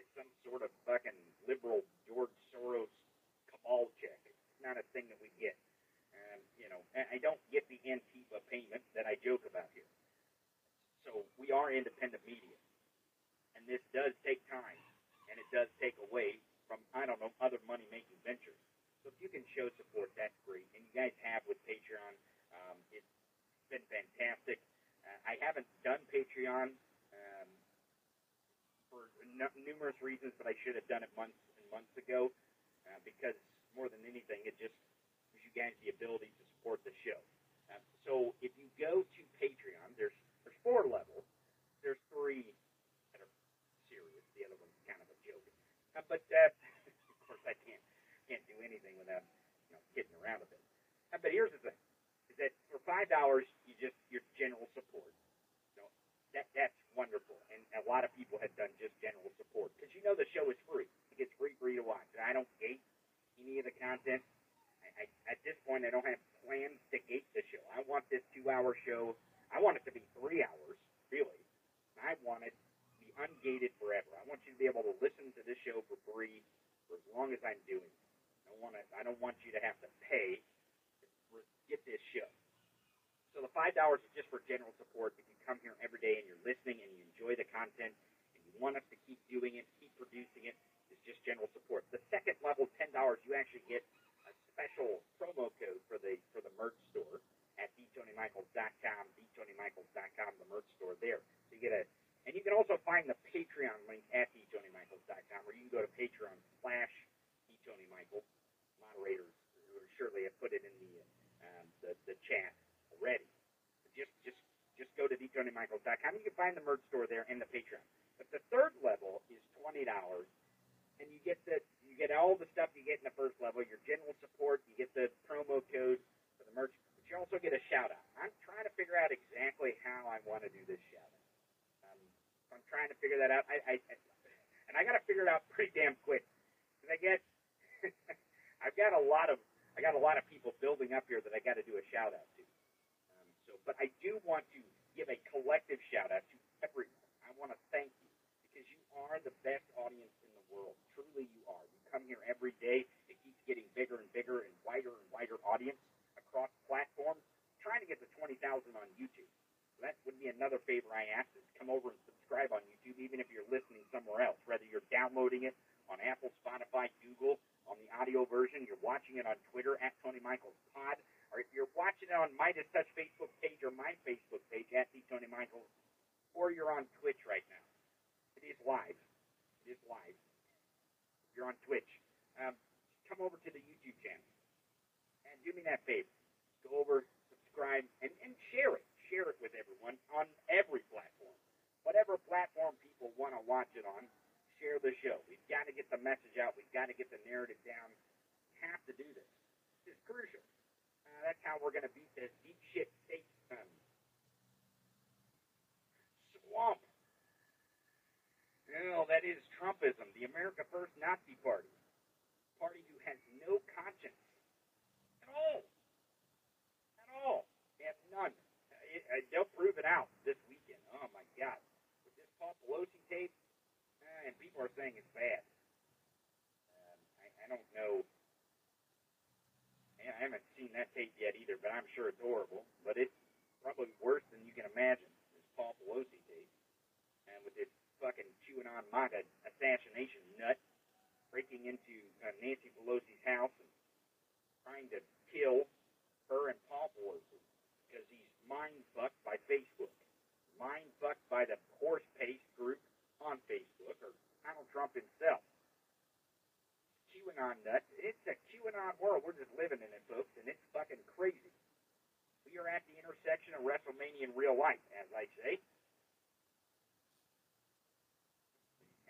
it's some sort of fucking liberal George Soros cabal check. It's not a thing that we get. Um, you know, I don't get the Antifa payment that I joke about here. So we are independent media, and this does take time, and it does take away from I don't know other money making ventures. So if you can show support, that's great, and you guys have with Patreon. Um, it's been fantastic. Uh, I haven't done Patreon for n- numerous reasons, but I should have done it months and months ago uh, because more than anything, it just gives you guys the ability to support the show. Uh, so if you go to Patreon, there's there's four levels. There's three that are serious. The other one's kind of a joke. Uh, but uh, [laughs] of course, I can't can't do anything without you know kidding around a bit. Uh, but here's the thing: is that for five dollars, you just your general support. Know, that that's wonderful, and a lot of people have done just general support because you know the show is free. It's free for you to watch. And I don't gate any of the content. I, I, at this point, I don't have plans to gate the show. I want this two-hour show. I want it to be three hours, really. I want it to be ungated forever. I want you to be able to listen to this show for free for as long as I'm doing it. I want to, I don't want you to have to pay to get this show. So the five dollars is just for general support. If you come here every day and you're listening and you enjoy the content and you want us to keep doing it, keep producing it, it's just general support. The second level, ten dollars, you actually get a special promo code for the for the merch store at dtonymichaels.com, dtonymichaels.com, the merch store there. So you get a, and you can also find the Patreon link at dtonymichaels.com, or you can go to Patreon slash dtonymichael. Moderators who surely have put it in the um, the, the chat already. Just just just go to dtonymichaels.com. You can find the merch store there and the Patreon. But the third level is twenty dollars, and you get the you get all the stuff you get in the first level. Your general support, you get the promo code for the merch, but you also get a shout out. I'm trying to figure out exactly how I want to do this shout out. Um, I'm trying to figure that out. I, I, I and I got to figure it out pretty damn quick because I get [laughs] I've got a lot of I got a lot of people building up here that I got to do a shout out to. But I do want to give a collective shout out to everyone. I want to thank you because you are the best audience in the world. Truly, you are. You come here every day. It keeps getting bigger and bigger and wider and wider audience across platforms. trying to get to 20,000 on YouTube. So that would be another favor I ask is come over and subscribe on YouTube, even if you're listening somewhere else, whether you're downloading it on Apple, Spotify, Google, on the audio version, you're watching it on Twitter at Tony Michaels Pod, or if you're watching it on Midas Touch Facebook page or my Facebook page at the Tony Michaels, or you're on Twitch right now. It is live. It is live. If you're on Twitch, um, come over to the YouTube channel and do me that favor. Go over, subscribe, and, and share it. Share it with everyone on every platform. Whatever platform people want to watch it on, share the show. We've got to get the message out. We've got to get the narrative down. We have to do this. This is crucial. Uh, that's how we're going to beat this deep shit state um, swamp. No, that is Trumpism, the America First Nazi Party. Party who has no conscience at all. At all. They have none. It, uh, they'll prove it out this weekend. Oh, my God. With this Paul Pelosi tape, uh, and people are saying it's bad. Um, I, I don't know. I haven't seen that tape yet either, but I'm sure it's horrible. But it's probably worse than you can imagine. This Paul Pelosi tape, and with this fucking QAnon MAGA assassination nut breaking into uh, Nancy Pelosi's house and trying to kill her and Paul Pelosi because he's mind fucked by Facebook, mind fucked by the horse paste group on Facebook or Donald Trump himself. QAnon nut. It's a QAnon world. We're just living in it, folks, and it's fucking crazy. We are at the intersection of WrestleMania and real life, as I say.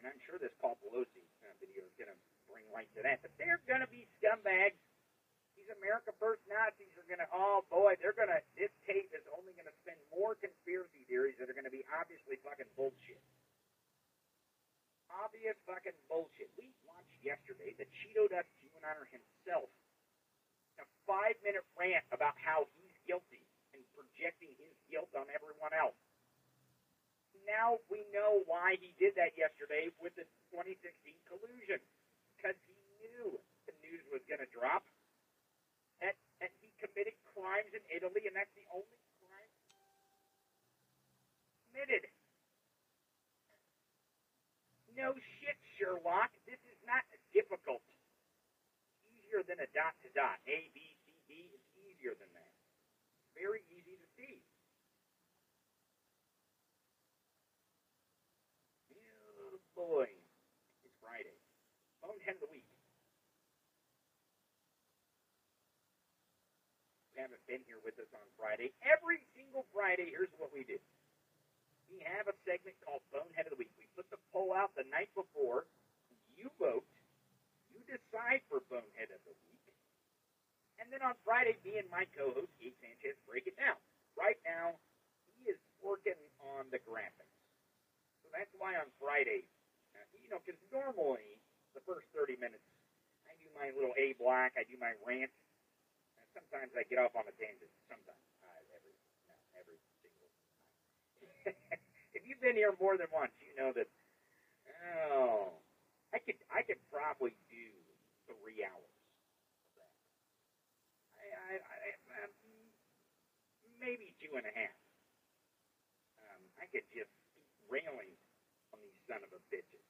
and I'm sure this Paul Pelosi uh, video is going to bring light to that. But they're going to be scumbags. These America First Nazis are going to, oh boy, they're going to, this tape is only going to spend more conspiracy theories that are going to be obviously fucking bullshit. Obvious fucking bullshit. We watched yesterday the Cheeto Dust QAnoner himself, in a five minute rant about how he's guilty and projecting his guilt on everyone else. Now we know why he did that yesterday with the 2016 collusion. Because he knew the news was going to drop. And, and he committed crimes in Italy, and that's the only crime committed. No shit, Sherlock. This is not difficult. Easier than a dot to dot. A, B, C, D. is easier than that. Very easy to see. Oh boy. It's Friday. Bonehead of the week. Haven't been here with us on Friday, every single Friday, here's what we do. We have a segment called Bonehead of the Week. We put the poll out the night before. You vote. You decide for Bonehead of the Week. And then on Friday, me and my co-host, Gabe Sanchez, break it down. Right now, he is working on the graphics. So that's why on Friday, you know, because normally the first 30 minutes, I do my little A block, I do my rant. And sometimes I get off on a tangent. Sometimes. Uh, every, no, every single time. [laughs] if you've been here more than once, you know that, oh, I could, I could probably do three hours of that. I, I, I, um, maybe two and a half. Um, I could just keep railing on these son of a bitches.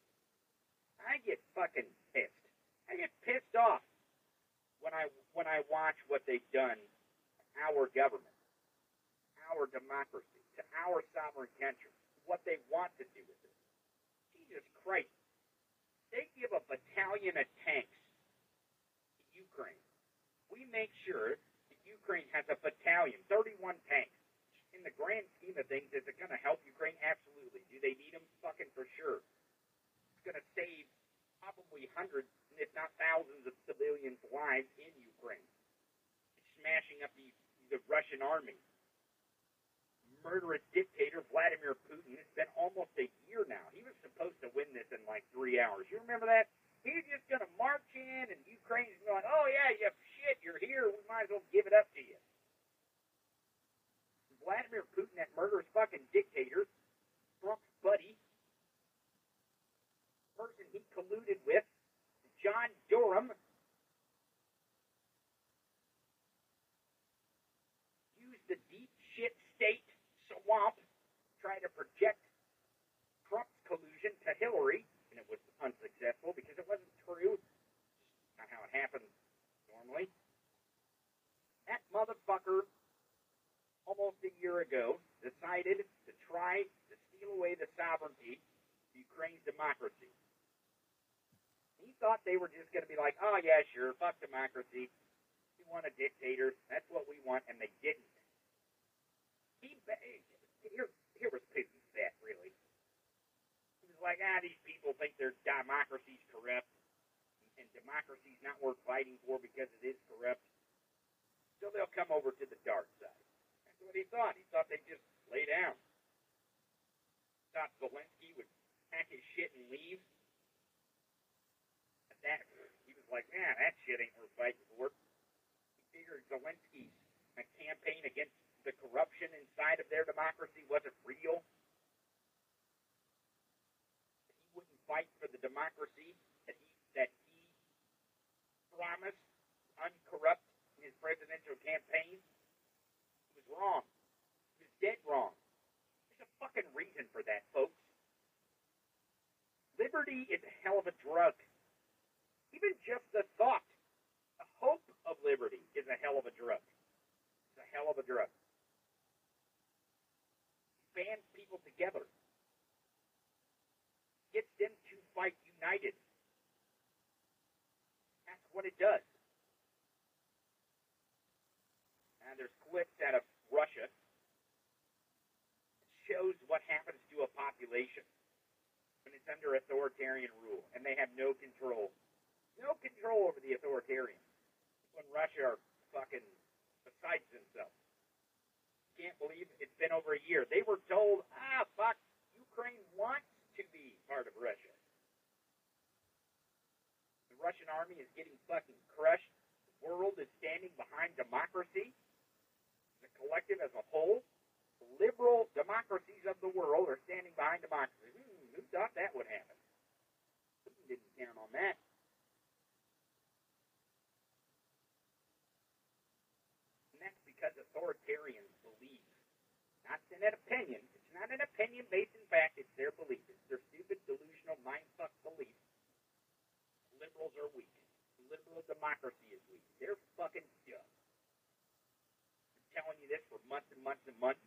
I get fucking pissed. I get pissed off when I when I watch what they've done to our government, our democracy, to our sovereign country, what they want to do with it. Jesus Christ. They give a battalion of tanks to Ukraine. We make sure that Ukraine has a battalion, 31 tanks. In the grand scheme of things, is it going to help Ukraine? Absolutely. Do they need them? Fucking for sure. It's going to save probably hundreds, if not thousands, of civilians' lives in Ukraine. It's smashing up the, the Russian army. Murderous dictator Vladimir Putin. It's been almost a year now. He was supposed to win this in like three hours. You remember that? He's just going to march in, and Ukraine's going, oh, yeah, you shit, you're here. We might as well give it up to you. Vladimir Putin, that murderous fucking dictator, Trump's buddy, person he colluded with, John Durham, used the deep shit state swamp, try to project Trump's collusion to Hillary, and it was unsuccessful because it wasn't true. Not how it happens normally. That motherfucker, almost a year ago, decided to try to steal away the sovereignty of Ukraine's democracy. He thought they were just going to be like, oh, yeah, sure, fuck democracy. We want a dictator. That's what we want, and they didn't. He, here, here was Putin's bet, really. He was like, ah, these people think their democracy's corrupt, and democracy's not worth fighting for because it is corrupt. So they'll come over to the dark side. That's what he thought. He thought they'd just lay down. Thought Zelensky would pack his shit and leave. But that he was like, man, that shit ain't worth fighting for. He figured Zelensky's a campaign against the corruption inside of their democracy wasn't real. He wouldn't fight for the democracy that he that he promised uncorrupt in his presidential campaign. He was wrong. He was dead wrong. There's a fucking reason for that, folks. Liberty is a hell of a drug. Even just the thought, the hope of liberty is a hell of a drug. It's a hell of a drug bands people together, gets them to fight united. That's what it does. And there's clips out of Russia It shows what happens to a population when it's under authoritarian rule and they have no control. No control over the authoritarians. When Russia are fucking besides themselves can't believe it's been over a year. They were told, ah, fuck, Ukraine wants to be part of Russia. The Russian army is getting fucking crushed. The world is standing behind democracy, the collective as a whole. Liberal democracies of the world are standing behind democracy. Hmm, who thought that would happen? Putin didn't count on that. because authoritarians opinion based in fact. It's their belief. It's their stupid, delusional, mindfuck belief. Liberals are weak. Liberal democracy is weak. They're fucking dumb. I'm telling you this for months and months and months.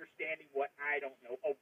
understanding what I don't know, oh,